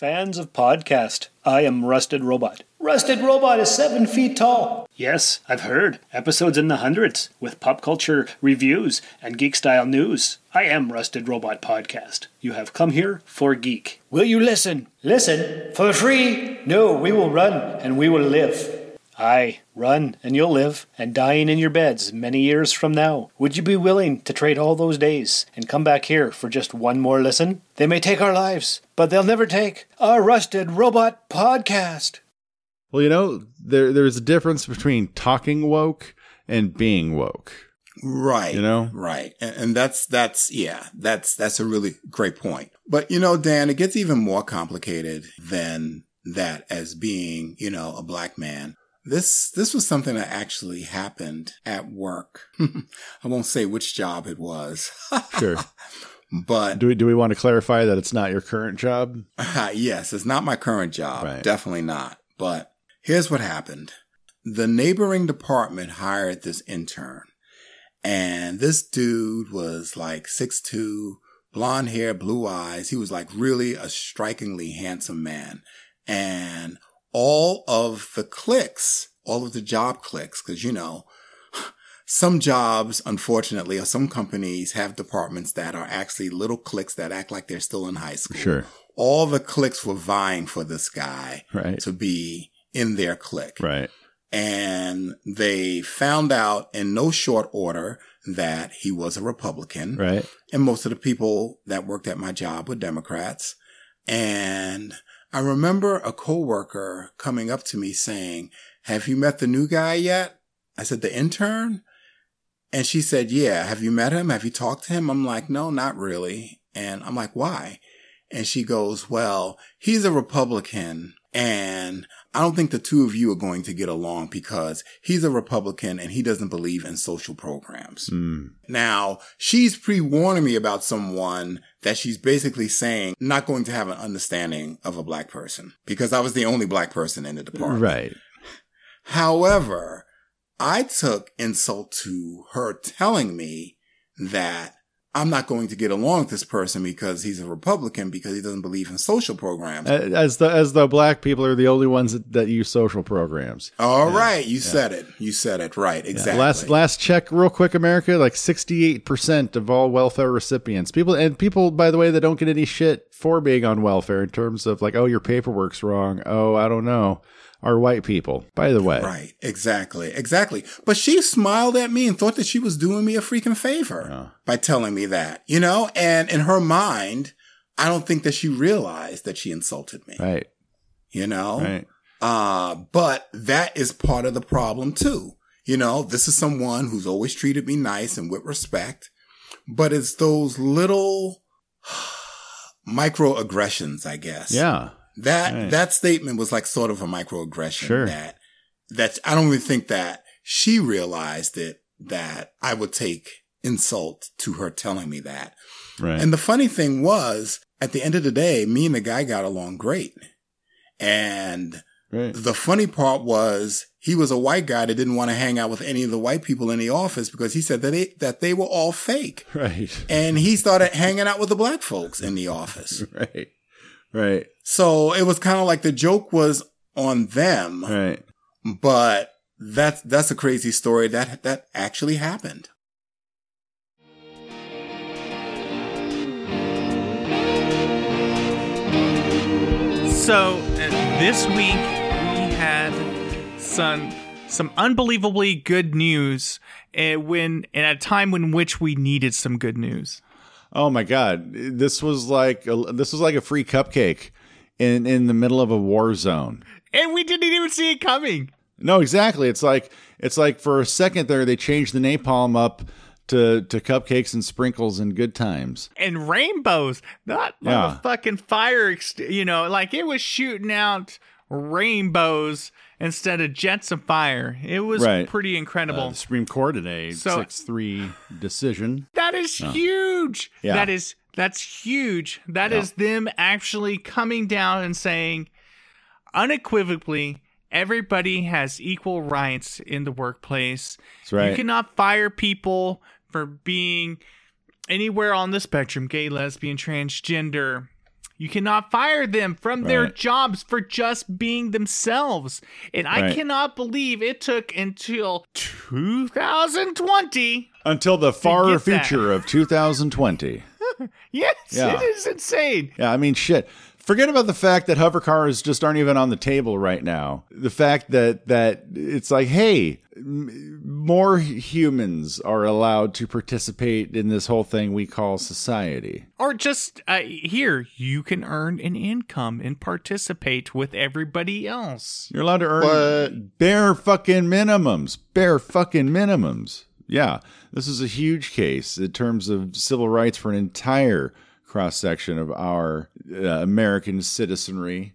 Fans of podcast, I am Rusted Robot. Rusted Robot is seven feet tall. Yes, I've heard. Episodes in the hundreds, with pop culture reviews and geek style news. I am Rusted Robot Podcast. You have come here for geek. Will you listen? Listen? For free? No, we will run and we will live. Aye, run and you'll live, and dying in your beds many years from now. Would you be willing to trade all those days and come back here for just one more listen? They may take our lives, but they'll never take our Rusted Robot Podcast. Well, you know, there there's a difference between talking woke and being woke. Right. You know? Right. And, and that's, that's, yeah, that's, that's a really great point. But, you know, Dan, it gets even more complicated than that as being, you know, a black man. This, this was something that actually happened at work. I won't say which job it was. Sure. But do we do we want to clarify that it's not your current job? yes, it's not my current job. Definitely not. But here's what happened. The neighboring department hired this intern. And this dude was like 6'2", blonde hair, blue eyes. He was like really a strikingly handsome man. And all of the cliques, all of the job cliques, cause you know, some jobs, unfortunately, or some companies have departments that are actually little cliques that act like they're still in high school. Sure. All the cliques were vying for this guy Right. to be in their clique. Right. And they found out in no short order that he was a Republican. Right. And most of the people that worked at my job were Democrats. And I remember a coworker coming up to me saying, have you met the new guy yet? I said, the intern? And she said, yeah. Have you met him? Have you talked to him? I'm like, no, not really. And I'm like, why? And she goes, well, he's a Republican and I don't think the two of you are going to get along because he's a Republican and he doesn't believe in social programs. Mm. Now, she's pre-warning me about someone that she's basically saying not going to have an understanding of a black person because I was the only black person in the department. Right. However, I took insult to her telling me that I'm not going to get along with this person because he's a Republican because he doesn't believe in social programs. As the as the black people are the only ones that, that use social programs. All right, you said it. You said it right. Yeah. Exactly. Last last check, real quick, America, like sixty eight percent of all welfare recipients, people and people, by the way, that don't get any shit for being on welfare in terms of like, oh, your paperwork's wrong. Oh, I don't know, are white people. By the way, Right, exactly, exactly. But she smiled at me and thought that she was doing me a freaking favor by telling me that, you know? And in her mind, I don't think that she realized that she insulted me, right? you know? Right. Uh, but that is part of the problem too. You know, this is someone who's always treated me nice and with respect, but it's those little microaggressions, I guess. Yeah. That Right. that statement was like sort of a microaggression Sure. that that I don't even think that she realized it that I would take insult to her telling me that. Right. And the funny thing was, at the end of the day, me and the guy got along great. And right. the funny part was he was a white guy that didn't want to hang out with any of the white people in the office because he said that they, that they were all fake. Right. And he started hanging out with the black folks in the office. Right. Right. So it was kind of like the joke was on them. Right. But that's, that's a crazy story that, that actually happened. So uh, this week we had some some unbelievably good news, uh, when and at a time in which we needed some good news. Oh my god, this was like a, this was like a free cupcake in in the middle of a war zone. And we didn't even see it coming. No, exactly. It's like it's like for a second there they changed the napalm up to to cupcakes and sprinkles and good times. And rainbows, not Yeah. motherfucking fire. You know, like it was shooting out rainbows instead of jets of fire. It was Right. pretty incredible. Uh, the Supreme Court in a So- six three decision. That is Oh. huge. Yeah. That is that's huge. That is them actually coming down and saying unequivocally everybody has equal rights in the workplace. Right. You cannot fire people for being anywhere on the spectrum, gay, lesbian, transgender. You cannot fire them from their jobs for just being themselves. And I Right. cannot believe it took until 2020 Until the far get that. future of 2020. Yes, Yeah. it is insane. Yeah, I mean, shit. Forget about the fact that hover cars just aren't even on the table right now. The fact that that it's like, hey, m- more humans are allowed to participate in this whole thing we call society. Or just uh, here, you can earn an income and participate with everybody else. You're allowed to earn bare fucking minimums. Bare fucking minimums. Yeah, this is a huge case in terms of civil rights for an entire cross section of our uh, American citizenry.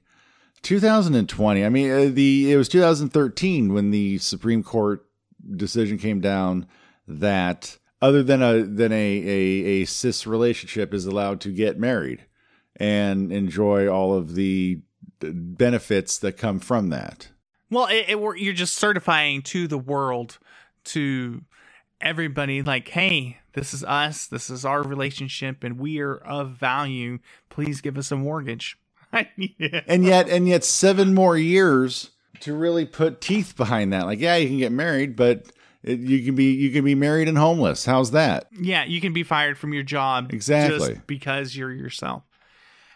2020. I mean, uh, the it was 2013 when the Supreme Court decision came down that other than a than a a, a cis relationship is allowed to get married and enjoy all of the benefits that come from that. Well, it, it, you're just certifying to the world, to everybody, like, hey, this is us, this is our relationship, and we are of value. Please give us a mortgage. yeah. And yet and yet 7 more years to really put teeth behind that. Like, yeah, you can get married, but it, you can be you can be married and homeless. How's that? Yeah, you can be fired from your job Exactly. just because you're yourself.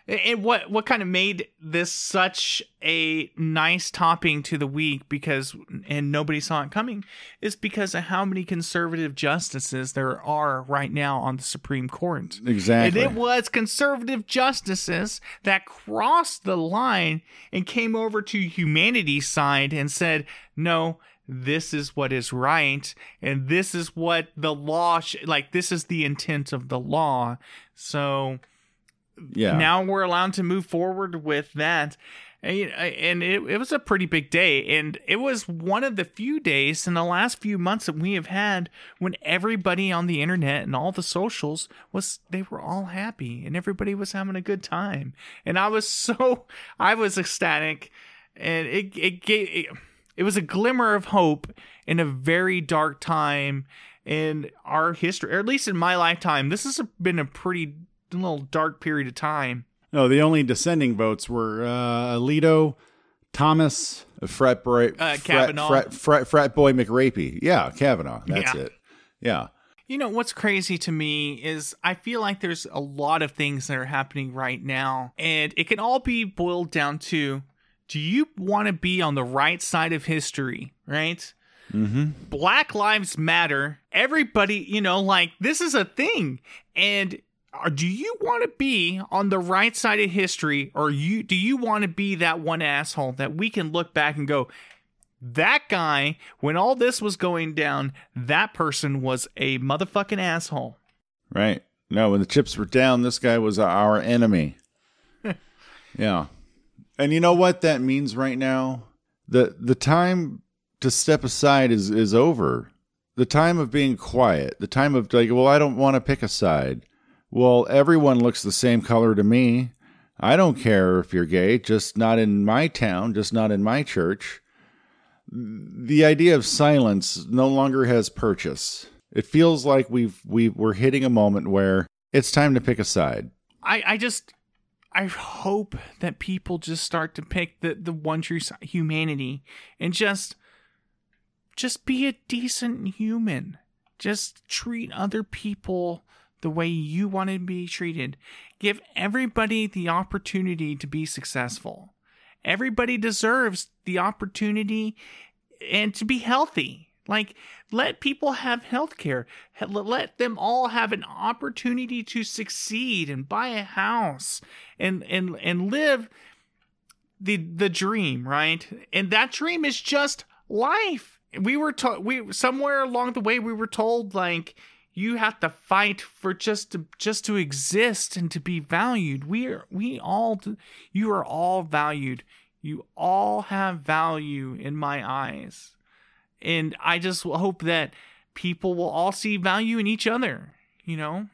And what what kind of made this such a nice topping to the week because and nobody saw it coming is because of how many conservative justices there are right now on the Supreme Court. Exactly. And it was conservative justices that crossed the line and came over to humanity's side and said, "No, this is what is right and this is what the law sh- like this is the intent of the law." So Yeah. now we're allowed to move forward with that. And, and it, it was a pretty big day. And it was one of the few days in the last few months that we have had when everybody on the internet and all the socials was, they were all happy and everybody was having a good time. And I was so, I was ecstatic. And it, it gave, it, it was a glimmer of hope in a very dark time in our history, or at least in my lifetime. This has been a pretty little dark period of time. No, the only descending votes were uh, Alito, Thomas, frat boy, Uh, frat, Kavanaugh. frat, frat, frat boy McRapey. Yeah, Kavanaugh. That's Yeah. it. Yeah. You know, what's crazy to me is I feel like there's a lot of things that are happening right now, and it can all be boiled down to do you want to be on the right side of history, right? Mm-hmm. Black Lives Matter. Everybody, you know, like this is a thing. And are, Uh, do you want to be on the right side of history or you do you want to be that one asshole that we can look back and go that guy when all this was going down, that person was a motherfucking asshole. Right. No, when the chips were down, this guy was our enemy. yeah. And you know what that means right now? The the time to step aside is is over. The time of being quiet, the time of like, well, I don't want to pick a side. Well, everyone looks the same color to me. I don't care if you're gay, just not in my town, just not in my church. The idea of silence no longer has purchase. It feels like we've we we're hitting a moment where it's time to pick a side. I, I just I hope that people just start to pick the, the one true humanity and just just be a decent human. Just treat other people the way you want to be treated. Give everybody the opportunity to be successful. Everybody deserves the opportunity and to be healthy. Like, let people have health care. Let them all have an opportunity to succeed and buy a house and, and, and live the, the dream, right? And that dream is just life. We were told, we, somewhere along the way, we were told, like, you have to fight for just to just to exist and to be valued. We are we all you are all valued. You all have value in my eyes. And i just hope that people will all see value in each other you know?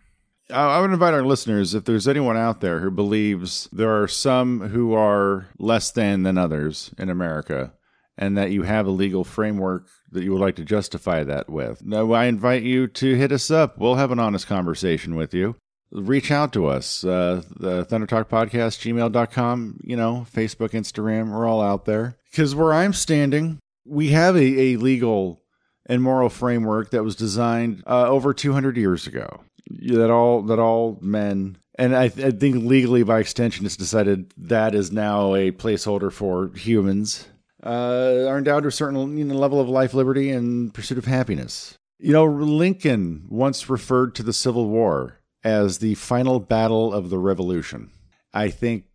I would invite our listeners, if there's anyone out there who believes there are some who are less than than others in America, and that you have a legal framework that you would like to justify that with. Now, I invite you to hit us up. We'll have an honest conversation with you. Reach out to us. Uh, the Thunder Talk Podcast, gmail.com, you know, Facebook, Instagram, we're all out there. Because where I'm standing, we have a, a legal and moral framework that was designed uh, over 200 years ago. That all that all men and I, th- I think legally by extension it's decided that is now a placeholder for humans uh, are endowed with a certain you know, level of life, liberty, and pursuit of happiness. You know, Lincoln once referred to the Civil War as the final battle of the Revolution. I think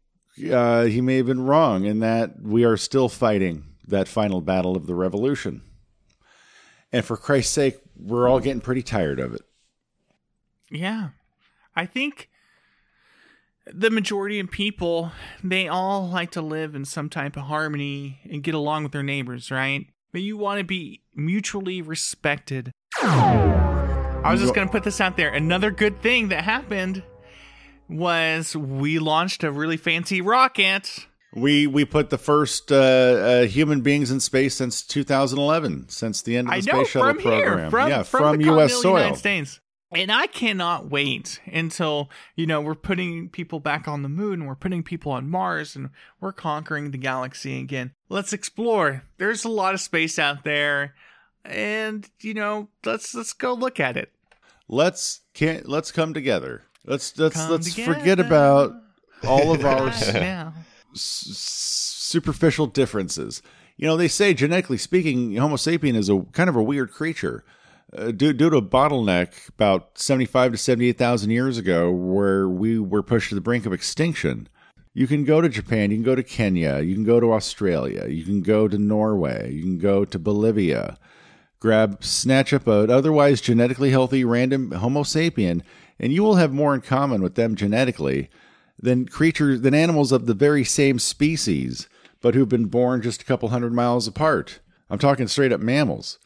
uh, he may have been wrong in that we are still fighting that final battle of the Revolution. And for Christ's sake, we're all getting pretty tired of it. Yeah. I think the majority of people, they all like to live in some type of harmony and get along with their neighbors, right? But you want to be mutually respected. I was just going to put this out there. Another good thing that happened was we launched a really fancy rocket. We we put the first uh, uh, human beings in space since 2011, since the end of the space shuttle from program. here, from, yeah, from, from, the U.S. soil. United States. And I cannot wait until, you know, we're putting people back on the moon, and we're putting people on Mars, and we're conquering the galaxy again. Let's explore. There's a lot of space out there, and you know, let's let's go look at it. Let's can't let's come together. Let's let's Come let's together forget about all of our s- superficial differences. You know, they say genetically speaking, Homo sapien is a kind of a weird creature. Uh, due, due to a bottleneck about 75 to 78,000 years ago, where we were pushed to the brink of extinction. You can go to Japan, you can go to Kenya, you can go to Australia, you can go to Norway, you can go to Bolivia, grab, snatch up a otherwise genetically healthy random Homo sapien, and you will have more in common with them genetically than creatures than animals of the very same species, but who've been born just a couple hundred miles apart. I'm talking straight up mammals.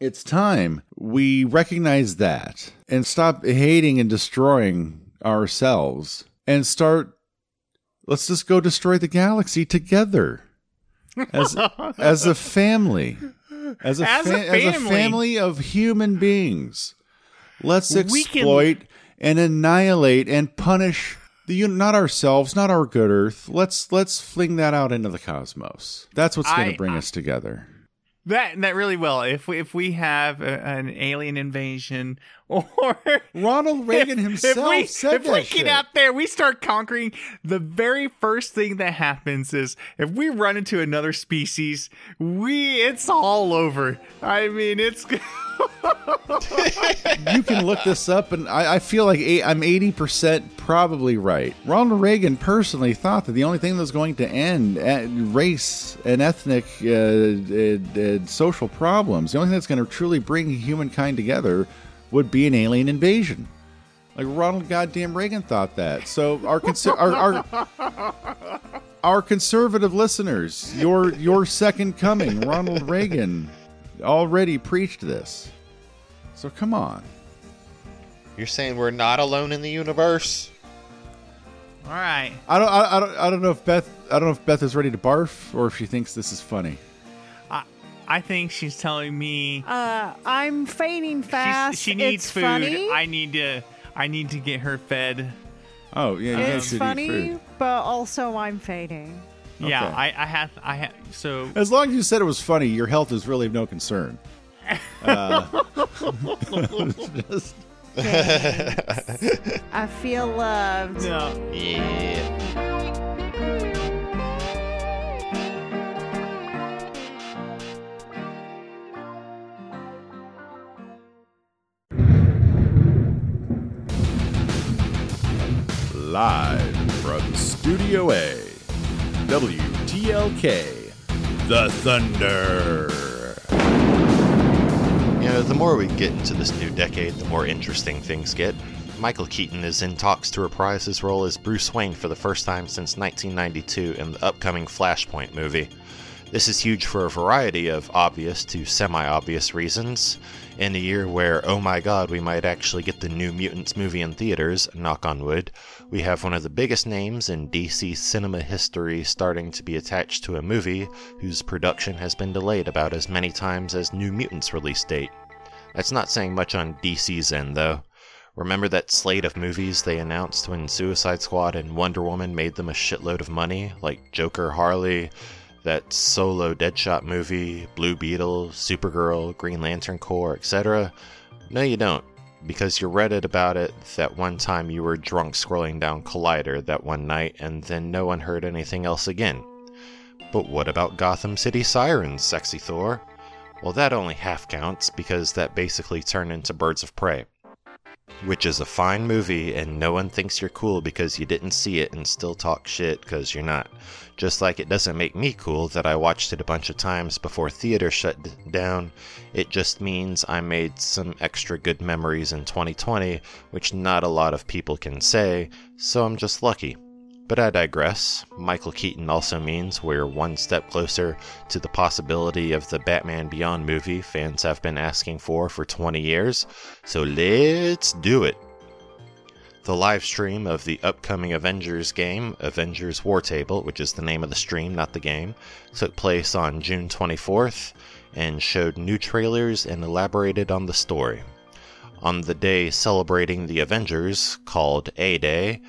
It's time. We recognize that and stop hating and destroying ourselves and start let's just go destroy the galaxy together. As as a family. As a, As a fa- as a family. family of human beings. Let's We can- exploit and annihilate and punish the not ourselves not our good earth. Let's let's fling that out into the cosmos. That's what's going to bring us together That that really will. If we if we have a, an alien invasion or Ronald Reagan if, himself if we, said if we that get out there, we start conquering. The very first thing that happens is if we run into another species, we it's all over. I mean, it's you can look this up, and I, I feel like eight, I'm 80% probably right. Ronald Reagan personally thought that the only thing that was going to end uh, race and ethnic uh, uh, uh, social problems, the only thing that's going to truly bring humankind together would be an alien invasion. Like Ronald goddamn Reagan thought that. So our conser- our, our our conservative listeners, your your second coming, Ronald Reagan, already preached this. So come on. You're saying we're not alone in the universe? All right. I don't. I, I don't. I don't know if Beth. I don't know if Beth is ready to barf or if she thinks this is funny. I, I think she's telling me Uh, I'm fading she's- fast. she needs it's food. Funny. I need to. I need to get her fed. Oh yeah, you guys it's should eat funny, food. but also I'm fading. Yeah, Okay. I, I have. I have. So As long as you said it was funny, your health is really of no concern. Uh, just- I feel loved. No. Yeah. Live from Studio A, WTLK, The Thunder. You know, the more we get into this new decade, the more interesting things get. Michael Keaton is in talks to reprise his role as Bruce Wayne for the first time since 1992 in the upcoming Flashpoint movie. This is huge for a variety of obvious to semi obvious reasons. In a year where, oh my god, we might actually get the New Mutants movie in theaters, knock on wood, we have one of the biggest names in DC cinema history starting to be attached to a movie whose production has been delayed about as many times as New Mutants release date. That's not saying much on DC's end, though. Remember that slate of movies they announced when Suicide Squad and Wonder Woman made them a shitload of money, like Joker Harley, that solo Deadshot movie, Blue Beetle, Supergirl, Green Lantern Corps, etc.? No, you don't, because you read it about it that one time you were drunk scrolling down Collider that one night and then no one heard anything else again. But what about Gotham City Sirens, Sexy Thor? Well, that only half counts because that basically turned into Birds of Prey. Which is a fine movie, and no one thinks you're cool because you didn't see it and still talk shit because you're not. Just like it doesn't make me cool that I watched it a bunch of times before theater shut down, it just means I made some extra good memories in 2020, which not a lot of people can say, so I'm just lucky. But I digress. Michael Keaton also means we're one step closer to the possibility of the Batman Beyond movie fans have been asking for for 20 years, so let's do it. The live stream of the upcoming Avengers game, Avengers War Table, which is the name of the stream, not the game, took place on June 24th and showed new trailers and elaborated on the story. On the day celebrating the Avengers, called A Day,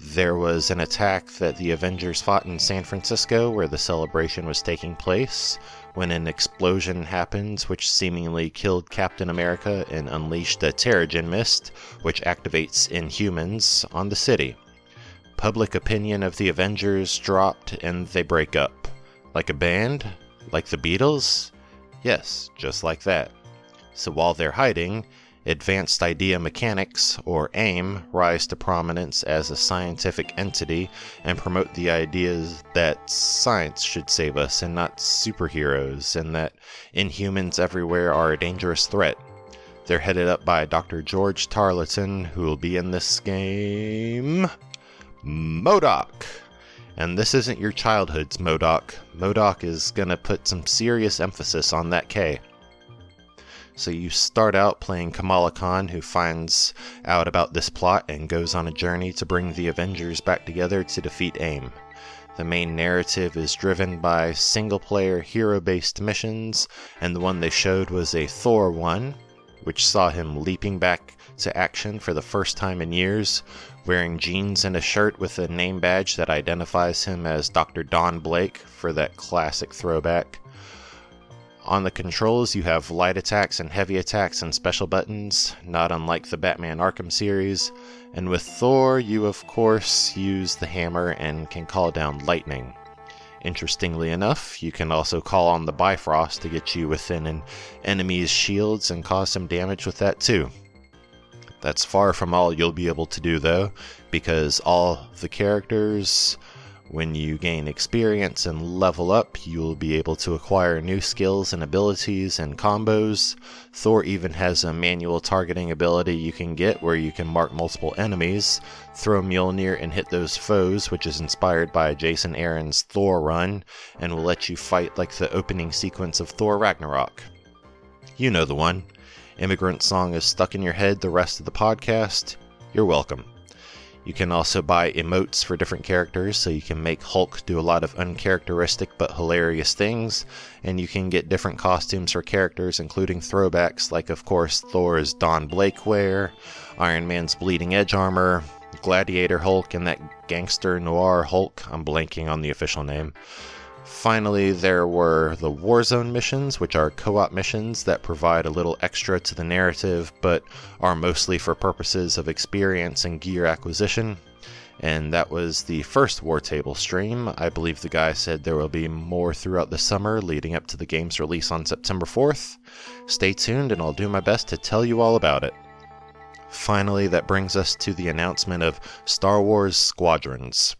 there was an attack that the Avengers fought in San Francisco where the celebration was taking place when an explosion happened which seemingly killed Captain America and unleashed a Terrigen mist which activates Inhumans on the city. Public opinion of the Avengers dropped and they break up. Like a band? Like the Beatles? Yes, just like that. So while they're hiding, Advanced Idea Mechanics, or AIM, rise to prominence as a scientific entity and promote the ideas that science should save us and not superheroes, and that inhumans everywhere are a dangerous threat. They're headed up by Dr. George Tarleton, who will be in this game. MODOK! And this isn't your childhood's MODOK. MODOK is gonna put some serious emphasis on that K. So you start out playing Kamala Khan, who finds out about this plot and goes on a journey to bring the Avengers back together to defeat AIM. The main narrative is driven by single player hero based missions, and the one they showed was a Thor one, which saw him leaping back to action for the first time in years, wearing jeans and a shirt with a name badge that identifies him as Dr. Don Blake for that classic throwback. On the controls, you have light attacks and heavy attacks and special buttons, not unlike the Batman Arkham series. And with Thor, you of course use the hammer and can call down lightning. Interestingly enough, you can also call on the Bifrost to get you within an enemy's shields and cause some damage with that too. That's far from all you'll be able to do though, because all the characters when you gain experience and level up, you'll be able to acquire new skills and abilities and combos. Thor even has a manual targeting ability you can get where you can mark multiple enemies, throw Mjolnir and hit those foes, which is inspired by Jason Aaron's Thor run, and will let you fight like the opening sequence of Thor Ragnarok. You know the one. Immigrant Song is stuck in your head the rest of the podcast. You're welcome. You can also buy emotes for different characters, so you can make Hulk do a lot of uncharacteristic but hilarious things, and you can get different costumes for characters, including throwbacks like, of course, Thor's Don Blake wear, Iron Man's Bleeding Edge armor, Gladiator Hulk, and that Gangster Noir Hulk. I'm blanking on the official name. Finally, there were the Warzone missions, which are co op missions that provide a little extra to the narrative, but are mostly for purposes of experience and gear acquisition. And that was the first War Table stream. I believe the guy said there will be more throughout the summer leading up to the game's release on September 4th. Stay tuned, and I'll do my best to tell you all about it. Finally, that brings us to the announcement of Star Wars Squadrons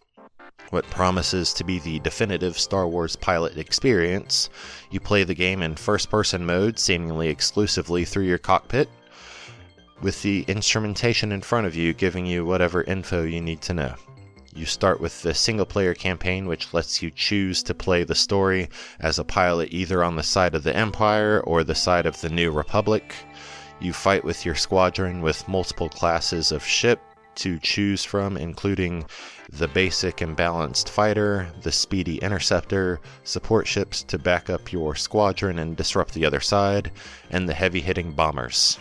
what promises to be the definitive Star Wars pilot experience. You play the game in first person mode, seemingly exclusively through your cockpit, with the instrumentation in front of you giving you whatever info you need to know. You start with the single player campaign, which lets you choose to play the story as a pilot either on the side of the Empire or the side of the New Republic. You fight with your squadron with multiple classes of ship to choose from, including the basic and balanced fighter, the speedy interceptor, support ships to back up your squadron and disrupt the other side, and the heavy hitting bombers.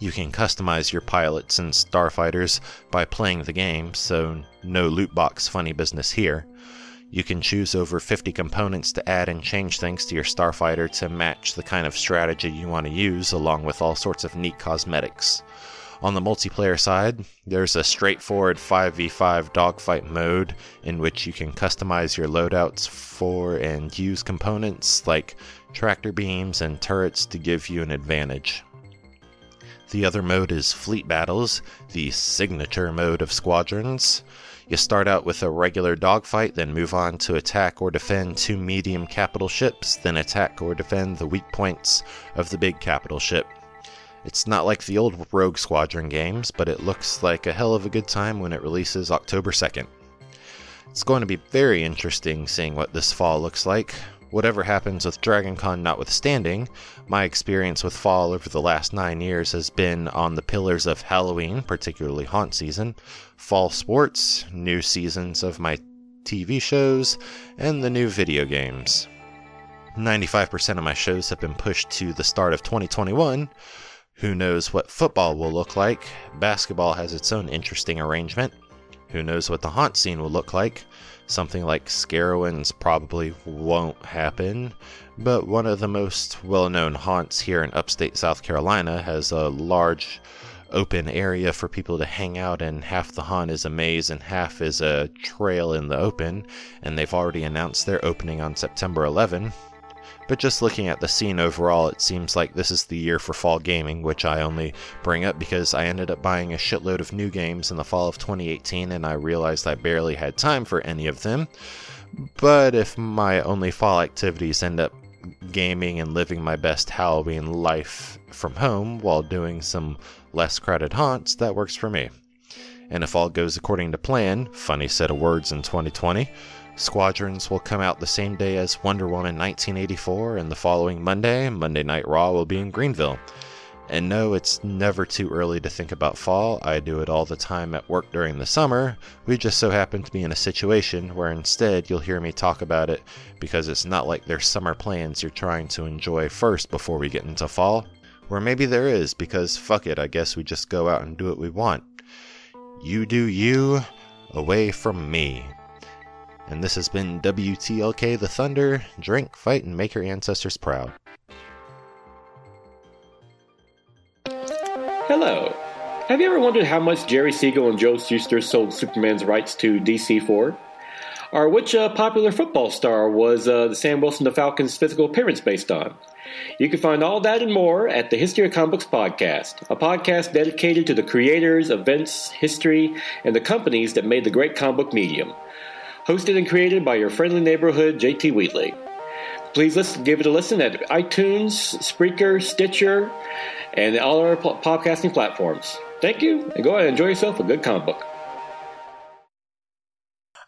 You can customize your pilots and starfighters by playing the game, so no loot box funny business here. You can choose over 50 components to add and change things to your starfighter to match the kind of strategy you want to use, along with all sorts of neat cosmetics. On the multiplayer side, there's a straightforward 5v5 dogfight mode in which you can customize your loadouts for and use components like tractor beams and turrets to give you an advantage. The other mode is Fleet Battles, the signature mode of Squadrons. You start out with a regular dogfight, then move on to attack or defend two medium capital ships, then attack or defend the weak points of the big capital ship. It's not like the old Rogue Squadron games, but it looks like a hell of a good time when it releases October 2nd. It's going to be very interesting seeing what this fall looks like. Whatever happens with DragonCon notwithstanding, my experience with fall over the last nine years has been on the pillars of Halloween, particularly haunt season, fall sports, new seasons of my TV shows, and the new video games. 95% of my shows have been pushed to the start of 2021, who knows what football will look like? Basketball has its own interesting arrangement. Who knows what the haunt scene will look like? Something like Scarowinds probably won't happen, but one of the most well known haunts here in upstate South Carolina has a large open area for people to hang out and Half the haunt is a maze and half is a trail in the open, and they've already announced their opening on September 11. But just looking at the scene overall, it seems like this is the year for fall gaming, which I only bring up because I ended up buying a shitload of new games in the fall of 2018 and I realized I barely had time for any of them. But if my only fall activities end up gaming and living my best Halloween life from home while doing some less crowded haunts, that works for me. And if all goes according to plan, funny set of words in 2020, Squadrons will come out the same day as Wonder Woman 1984, and the following Monday, Monday Night Raw will be in Greenville. And no, it's never too early to think about fall. I do it all the time at work during the summer. We just so happen to be in a situation where instead you'll hear me talk about it because it's not like there's summer plans you're trying to enjoy first before we get into fall. Or maybe there is because fuck it, I guess we just go out and do what we want. You do you, away from me. And this has been WTLK The Thunder. Drink, fight, and make your ancestors proud. Hello. Have you ever wondered how much Jerry Siegel and Joe Shuster sold Superman's rights to DC for? Or which uh, popular football star was uh, the Sam Wilson the Falcons' physical appearance based on? You can find all that and more at the History of Comic Books podcast, a podcast dedicated to the creators, events, history, and the companies that made the great comic book medium hosted and created by your friendly neighborhood JT Wheatley. Please listen, give it a listen at iTunes, Spreaker, Stitcher, and all our podcasting platforms. Thank you, and go ahead and enjoy yourself a good comic book.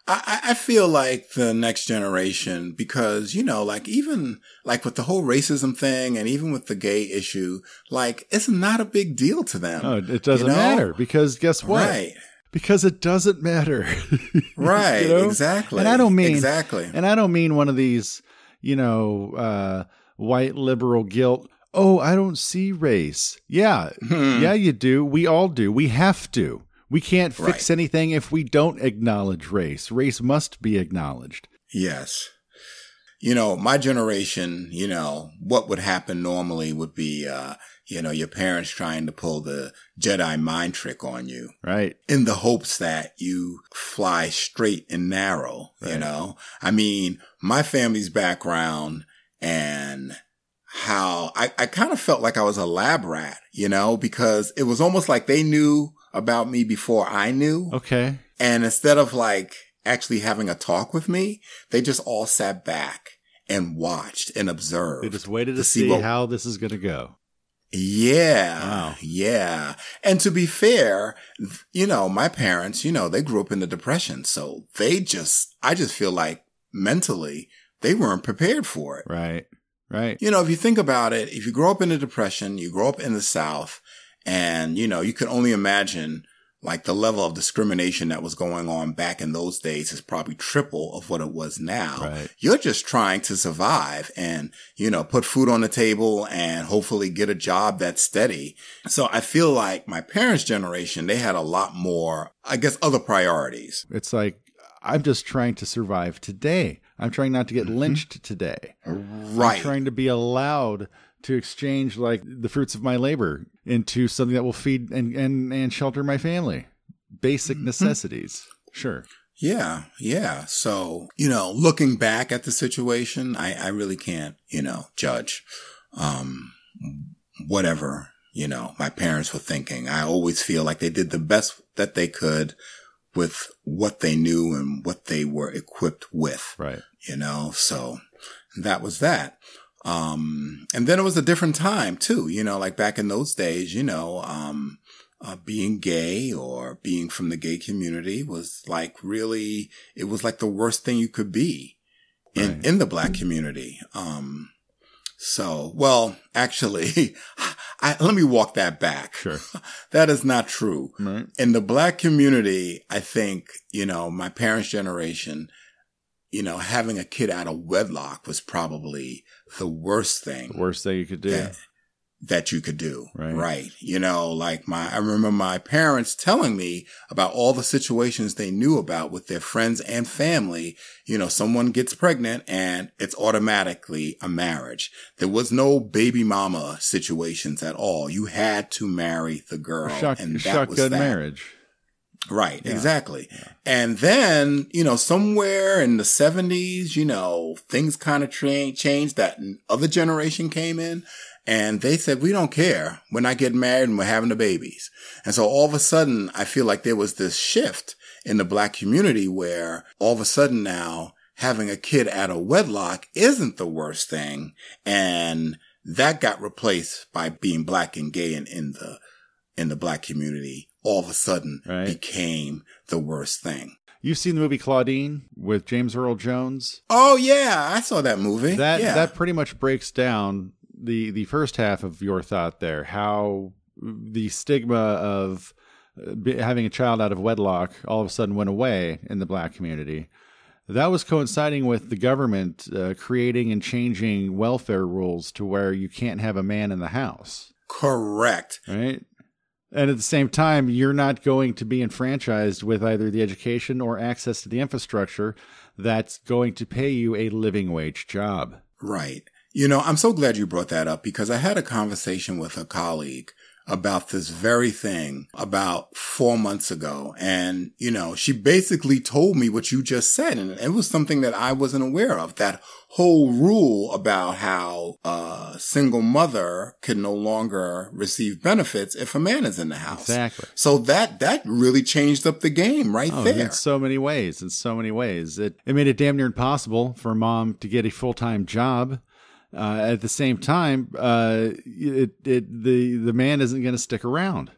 I, I feel like the next generation, because, you know, like even like with the whole racism thing and even with the gay issue, like it's not a big deal to them. No, it doesn't you know? matter because guess what? Right. Because it doesn't matter. Right, You know? exactly. And I don't mean Exactly. And I don't mean one of these, you know, uh, white liberal guilt. Oh, I don't see race. Yeah, Hmm. yeah, you do. We all do. We have to. We can't fix Right. anything if we don't acknowledge race. Race must be acknowledged. Yes. You know, my generation, you know, what would happen normally would be, uh, you know, your parents trying to pull the Jedi mind trick on you. Right. In the hopes that you fly straight and narrow, you know? I mean, my family's background and how I, I kind of felt like I was a lab rat, you know, because it was almost like they knew about me before I knew. Okay. And instead of like actually having a talk with me, they just all sat back and watched and observed. We just waited to, see see, what- how this is going to go. Yeah. Yeah. And to be fair, you know, my parents, you know, they grew up in the depression. So they just, I just feel like mentally they weren't prepared for it. Right. Right. You know, if you think about it, if you grow up in the depression, you grow up in the South and, you know, you can only imagine like the level of discrimination that was going on back in those days is probably triple of what it was now. Right. You're just trying to survive and, you know, put food on the table and hopefully get a job that's steady. So I feel like my parents' generation, they had a lot more, I guess, other priorities. It's like I'm just trying to survive today. I'm trying not to get lynched today. Mm-hmm. Right. I'm trying to be allowed to exchange like the fruits of my labor into something that will feed and and, and shelter my family. Basic Mm-hmm. necessities. Sure. Yeah, yeah. So, you know, looking back at the situation, I, I really can't, you know, judge, um, whatever, you know, my parents were thinking. I always feel like they did the best that they could with what they knew and what they were equipped with. Right. You know, so that was that. Um, and then it was a different time too, you know, like back in those days, you know, um, uh, being gay or being from the gay community was like really, it was like the worst thing you could be in, in the black community. Um, so, well, actually, I, let me walk that back. Sure. that is not true. Right. In the black community, I think, you know, my parents' generation, you know, having a kid out of wedlock was probably the worst thing The Worst thing you could do. that, that you could do. Right. You know, like my, I remember my parents telling me about all the situations they knew about with their friends and family. You know, someone gets pregnant and it's automatically a marriage. There was no baby mama situations at all. You had to marry the girl. Shock, and that was that. marriage. Right, exactly. And then, you know, somewhere in the 70s, you know, things kind of tra- changed. That other generation came in and they said, we don't care. We're not getting married and we're having the babies. And so all of a sudden, I feel like there was this shift in the black community where all of a sudden now having a kid out of wedlock isn't the worst thing. And that got replaced by being black and gay in, in the, in the black community all of a sudden became the worst thing. You've seen the movie Claudine with James Earl Jones. Oh yeah, I saw that movie. That yeah. that pretty much breaks down the the first half of your thought there. How the stigma of uh, having a child out of wedlock all of a sudden went away in the black community. That was coinciding with the government uh, creating and changing welfare rules to where you can't have a man in the house. Correct. Right. And at the same time, you're not going to be enfranchised with either the education or access to the infrastructure that's going to pay you a living wage job. Right. You know, I'm so glad you brought that up because I had a conversation with a colleague about this very thing about four months ago. And, you know, she basically told me what you just said. And it was something that I wasn't aware of. That whole rule about how a single mother can no longer receive benefits if a man is in the house. Exactly. So that, that really changed up the game right Oh, there. in so many ways. In so many ways, it it made it damn near impossible for mom to get a full time job. Uh, at the same time, uh, it it the the man isn't going to stick around.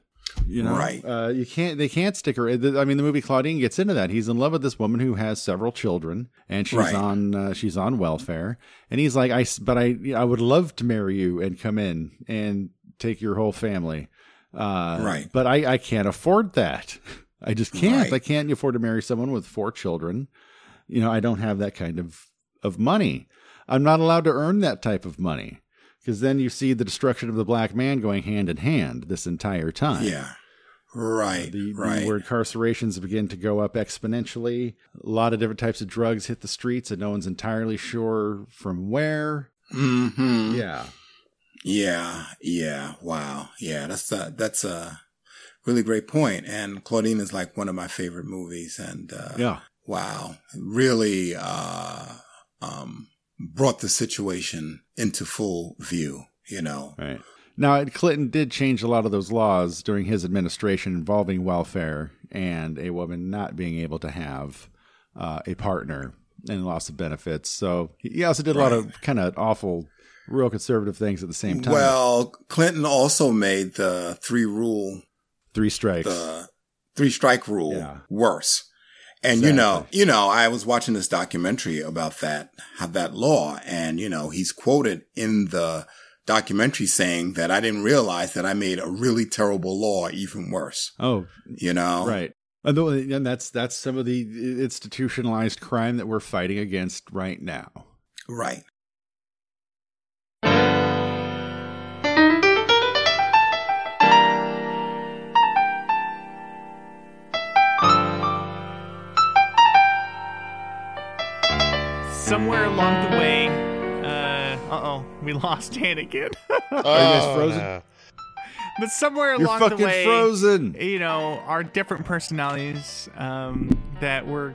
You know, Right. Uh, you can't. They can't stick her. I mean, the movie Claudine gets into that. He's in love with this woman who has several children, and she's Right. on uh, she's on welfare. And he's like, I but I, I would love to marry you and come in and take your whole family. Uh, Right. But I, I can't afford that. I just can't. Right. I can't afford to marry someone with four children. You know, I don't have that kind of of money. I'm not allowed to earn that type of money because then you see the destruction of the black man going hand in hand this entire time. Yeah. Right. The, the- right. where incarcerations begin to go up exponentially. A lot of different types of drugs hit the streets, and no one's entirely sure from where. hmm Yeah. Yeah. Yeah. Wow. Yeah. That's a, that's a really great point. And Claudine is like one of my favorite movies. And, uh, Yeah. wow. Really, uh, um, brought the situation into full view, you know? Right. Now, Clinton did change a lot of those laws during his administration involving welfare and a woman not being able to have uh, a partner and loss of benefits. So he also did a lot of kind of awful, real conservative things at the same time. Well, Clinton also made the three rule, three strikes, the three strike rule worse. And you know, you know, I was watching this documentary about that, how that law, and you know, he's quoted in the documentary saying that I didn't realize that I made a really terrible law even worse. Oh, you know, right. And, and that's that's some of the institutionalized crime that we're fighting against right now. Right. Somewhere along the way, uh oh, we lost Anakin. Are you guys Oh, frozen? no. But somewhere You're along the fucking way, frozen. You know, our different personalities um, that were.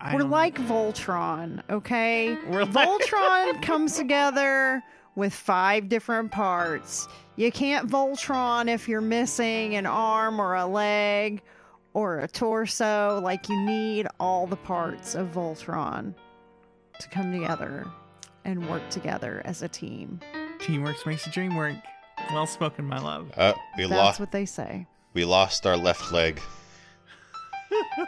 I We're don't- like Voltron, okay? We're like- Voltron comes together with five different parts. You can't Voltron if you're missing an arm or a leg or a torso. Like, you need all the parts of Voltron to come together and work together as a team. Teamwork makes the dream work. Well spoken, my love. Uh, we That's lost. what they say. We lost our left leg.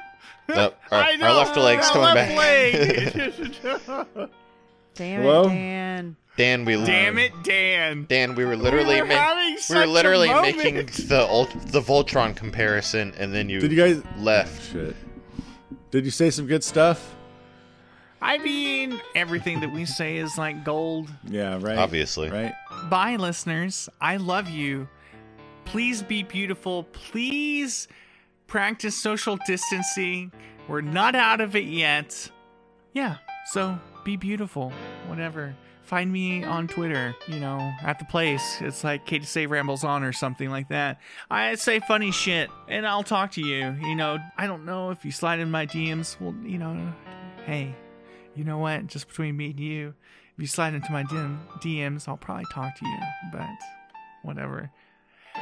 No, our, I our left leg's that coming left back. leg. Damn Hello? it, Dan. Dan, we Damn it, Dan. Dan, we were literally were ma- having we were such a literally making the ult- the Voltron comparison, and then you Did you guys left? Shit. Did you say some good stuff? I mean, everything that we say is like gold. Yeah, right. Obviously. Right. Bye, listeners. I love you. Please be beautiful. Please practice social distancing. We're not out of it yet. Yeah, so be beautiful. Whatever. Find me on Twitter, you know, at the place. It's like Katie Say Rambles On or something like that. I say funny shit and I'll talk to you. You know, I don't know if you slide in my DMs. Well, you know, hey, you know what? Just between me and you, if you slide into my DM, DMs, I'll probably talk to you. But whatever.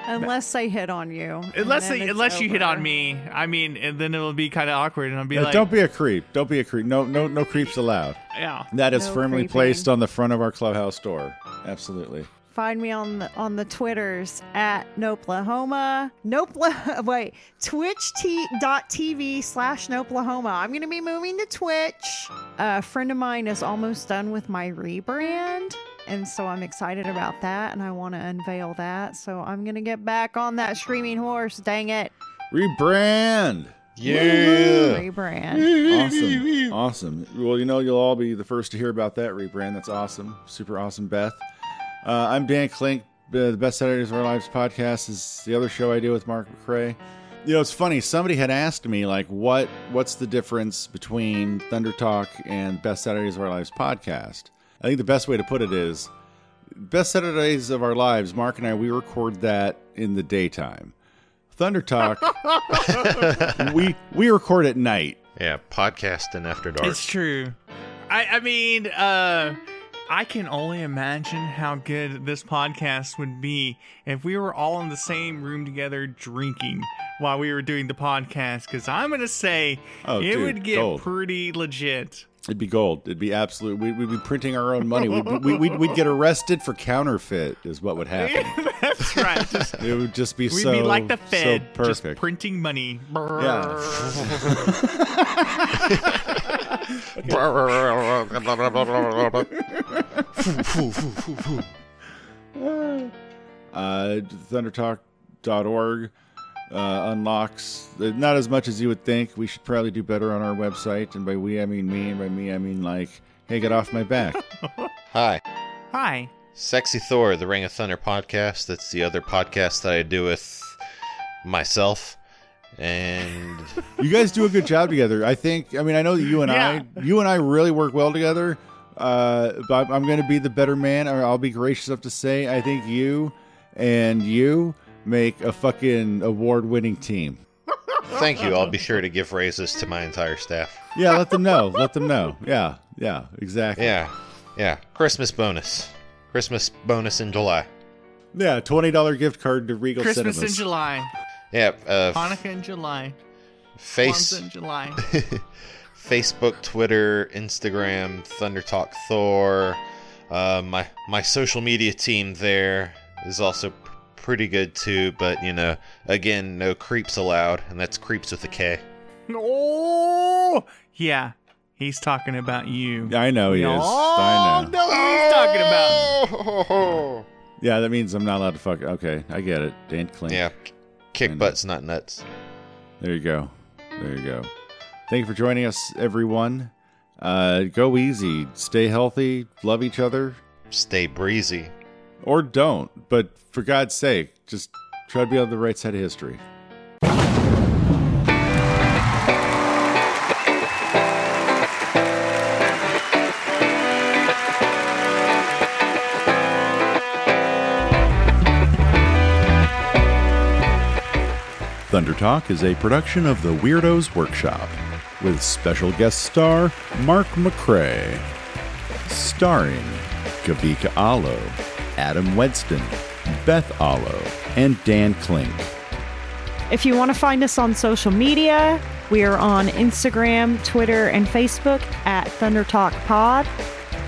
Unless I hit on you. Unless they, it's unless you hit on me, I mean, and then it'll be kind of awkward, and I'll be Uh, like, don't be a creep. Don't be a creep. No, no, no creeps allowed. Yeah. That is No firmly creeping. placed on the front of our clubhouse door. Absolutely. Find me on the on the Twitters at Noplahoma. Nopla wait, twitch.tv slash Noplahoma. I'm gonna be moving to Twitch. A friend of mine is almost done with my rebrand. And so I'm excited about that and I want to unveil that. So I'm gonna get back on that streaming horse, dang it. Rebrand. Yeah. Rebrand. Awesome. Awesome. Well, you know, you'll all be the first to hear about that rebrand. That's awesome. Super awesome, Beth. Uh, I'm Dan Klink. Uh, the Best Saturdays of Our Lives podcast is the other show I do with Mark McCrae. You know, it's funny. Somebody had asked me, like, what what's the difference between Thunder Talk and Best Saturdays of Our Lives podcast? I think the best way to put it is Best Saturdays of Our Lives, Mark and I, we record that in the daytime. Thunder Talk, we we record at night. Yeah, podcasting after dark. It's true. I, I mean, uh, I can only imagine how good this podcast would be if we were all in the same room together drinking while we were doing the podcast. Because I'm gonna say Oh, it dude, would get gold. pretty legit. It'd be gold. It'd be absolute. We'd, we'd be printing our own money. We'd, we, we'd, we'd get arrested for counterfeit. Is what would happen. That's right. Just, It would just be we'd so be like the Fed, so just printing money. Yeah. uh, thundertalk.org uh, unlocks uh, not as much as you would think. We should probably do better on our website. And by we, I mean me. And by me, I mean like, hey, get off my back. Hi. Hi. Sexy Thor, the Ring of Thunder podcast. That's the other podcast that I do with myself. And you guys do a good job together. I think. I mean, I know that you and Yeah. I, you and I, really work well together. Uh, but I'm going to be the better man, or I'll be gracious enough to say, I think you and you make a fucking award-winning team. thank you. I'll be sure to give raises to my entire staff. Yeah, let them know. let them know. Yeah, yeah, exactly. Yeah, yeah. Christmas bonus. Christmas bonus in July. Yeah, twenty dollar gift card to Regal Christmas in July. Yeah, uh, Hanukkah in July. face Kwanzaa in July. Facebook, Twitter, Instagram, Thunder Talk Thor. Uh, my my social media team there is also p- pretty good too, but you know, again, no creeps allowed, and that's creeps with a K. Oh, yeah. He's talking about you. I know he is. Oh, I know. know what he's talking about. Yeah, that means I'm not allowed to fuck. Okay, I get it. Dan clean. Yeah, kick butts, not nuts. There you go. There you go. Thank you for joining us, everyone. Uh, go easy. Stay healthy. Love each other. Stay breezy. Or don't. But for God's sake, just try to be on the right side of history. Thunder Talk is a production of the Weirdos Workshop with special guest star Mark McCrae. Starring Gavika Allo, Adam Wedston, Beth Allo, and Dan Klink. If you want to find us on social media, we are on Instagram, Twitter, and Facebook at Thunder Talk Pod.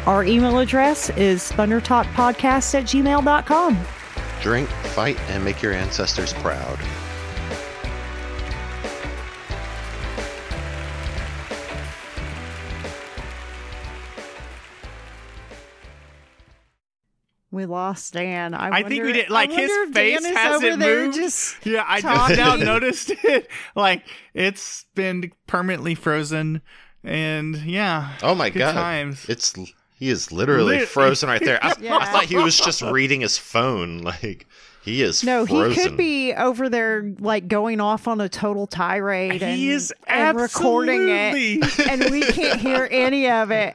Our email address is thundertalkpodcast at gmail.com. Drink, fight, and make your ancestors proud. We lost Dan. I, I, think we did. Like his face Dan hasn't over there moved. Just yeah, I just now noticed it. Like it's been permanently frozen, and yeah. Oh my good god! Times. It's he is literally Lit- frozen right there. I, Yeah. I thought he was just reading his phone. Like he is No, frozen. he could be over there like going off on a total tirade and, He is and recording it, and we can't hear any of it.